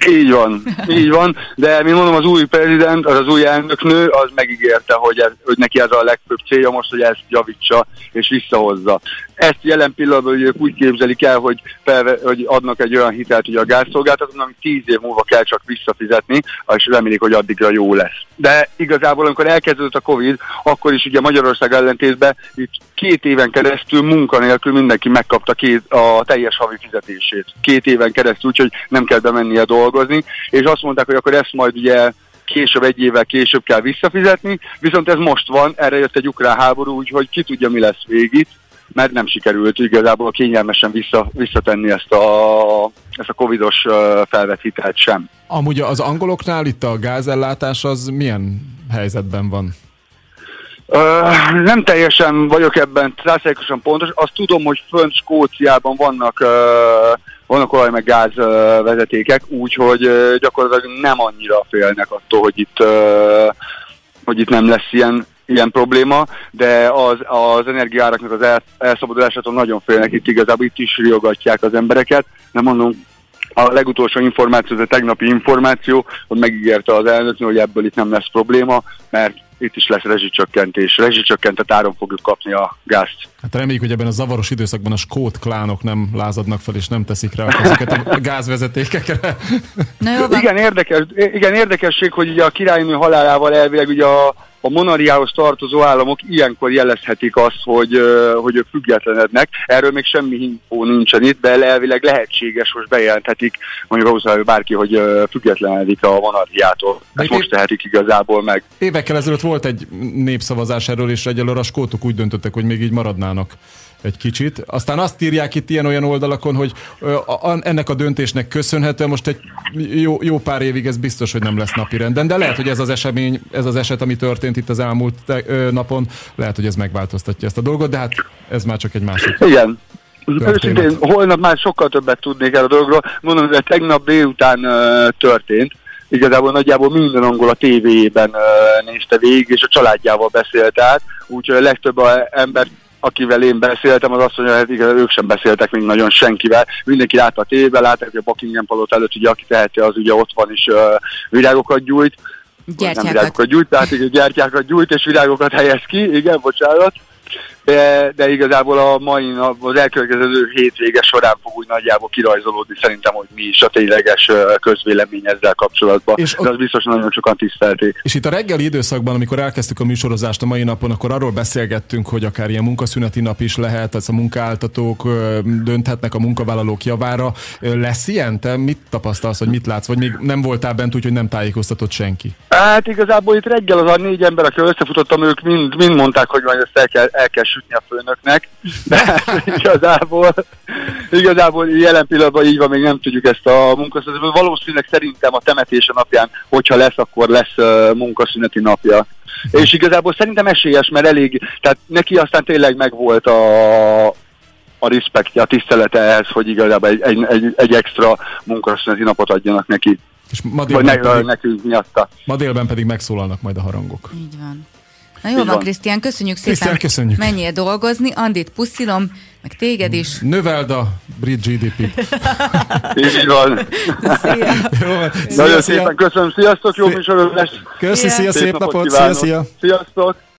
Így van, így van, de mi mondom, az új prezident, az az új elnöknő, az megígérte, hogy, ez, hogy neki ez a legfőbb célja most, hogy ezt javítsa és visszahozza. Ezt jelen pillanatban ők úgy képzelik el, hogy, felve, hogy adnak egy olyan hitelt hogy a gázszolgáltatónak, amit tíz év múlva kell csak visszafizetni, és remélik, hogy addigra jó lesz. De igazából, amikor elkezdődött a Covid, akkor is ugye Magyarország ellentétben itt két éven keresztül munkanélkül mindenki megkapta két, a teljes havi fizetését. Két éven keresztül, úgyhogy nem kell bemennie dolgozni, és azt mondták, hogy akkor ezt majd ugye később, egy évvel később kell visszafizetni, viszont ez most van, erre jött egy ukrán háború, úgyhogy ki tudja, mi lesz végig, mert nem sikerült igazából kényelmesen vissza, visszatenni ezt a, ezt a covidos felvett hitelt sem. Amúgy az angoloknál itt a gázellátás az milyen helyzetben van? Uh, nem teljesen vagyok ebben százalékosan pontos. Azt tudom, hogy fönt Skóciában vannak uh, vannak olaj meg gáz vezetékek, úgyhogy gyakorlatilag nem annyira félnek attól, hogy itt, hogy itt nem lesz ilyen, ilyen probléma, de az, az energiáraknak az el, elszabadulásától nagyon félnek itt igazából, itt is riogatják az embereket. Nem mondom, a legutolsó információ, ez a tegnapi információ, hogy megígérte az elnök, hogy ebből itt nem lesz probléma, mert itt is lesz rezsicsökkentés. Rezsicsökkentett áron fogjuk kapni a gázt. Hát reméljük, hogy ebben a zavaros időszakban a skót klánok nem lázadnak fel, és nem teszik rá ezeket a gázvezetékekre. Na jó, van. Igen, érdekes, igen, érdekesség, hogy ugye a királynő halálával elvileg ugye a a monarchiához tartozó államok ilyenkor jelezhetik azt, hogy, hogy ők függetlenednek. Erről még semmi infó nincsen itt, de elvileg lehetséges, most bejelenthetik mondjuk ahhoz, bárki, hogy függetlenedik a monarchiától. Ezt most tehetik igazából meg. Évekkel ezelőtt volt egy népszavazás erről, és egyelőre a skótok úgy döntöttek, hogy még így maradnának egy kicsit. Aztán azt írják itt ilyen-olyan oldalakon, hogy ennek a döntésnek köszönhetően most egy jó, jó pár évig ez biztos, hogy nem lesz napirenden, de lehet, hogy ez az esemény, ez az eset, ami történt itt az elmúlt napon, lehet, hogy ez megváltoztatja ezt a dolgot, de hát ez már csak egy másik. Igen. Őszintén, holnap már sokkal többet tudnék el a dologról. Mondom, hogy tegnap délután uh, történt. Igazából nagyjából minden angol a tévéjében uh, nézte végig, és a családjával beszélt át, úgyhogy a legtöbb a ember akivel én beszéltem, az azt mondja, hogy igaz, ők sem beszéltek még nagyon senkivel. Mindenki látta a tévébe, látták, hogy a Buckingham palot előtt, ugye, aki teheti, az ugye ott van is uh, virágokat gyújt. Gyertyákat. Nem virágokat gyújt, tehát igen, gyertyákat gyújt és virágokat helyez ki, igen, bocsánat de, de igazából a mai nap, az elkövetkező hétvége során fog úgy nagyjából kirajzolódni szerintem, hogy mi is a tényleges közvélemény ezzel kapcsolatban. És de az biztos nagyon sokan tisztelték. És itt a reggeli időszakban, amikor elkezdtük a műsorozást a mai napon, akkor arról beszélgettünk, hogy akár ilyen munkaszüneti nap is lehet, az a munkáltatók dönthetnek a munkavállalók javára. Lesz ilyen? Te mit tapasztalsz, hogy mit látsz? Vagy még nem voltál bent, úgyhogy nem tájékoztatott senki? Hát igazából itt reggel az a négy ember, akik összefutottam, ők mind, mind mondták, hogy majd ezt el kell, el kell sütni a főnöknek, de igazából, igazából jelen pillanatban így van, még nem tudjuk ezt a munkaszünetet. Valószínűleg szerintem a temetése napján, hogyha lesz, akkor lesz munkaszüneti napja. És igazából szerintem esélyes, mert elég, tehát neki aztán tényleg megvolt a, a respektje, a tisztelete ehhez, hogy igazából egy, egy, egy, egy extra munkaszüneti napot adjanak neki. És ma Vagy ne, pedig, nekünk miatta. Ma délben pedig megszólalnak majd a harangok. Így van. Na jó van, Krisztián, köszönjük szépen. Krisztián, köszönjük. Menjél dolgozni, Andit puszilom, meg téged is. Növeld a brit GDP-t. Így van. Szia. Jó, van. Nagyon szépen köszönöm, sziasztok, jó Szia. műsorozást! Köszi, Szia. szia, szép napot, szia, kívánok. szia. Sziasztok!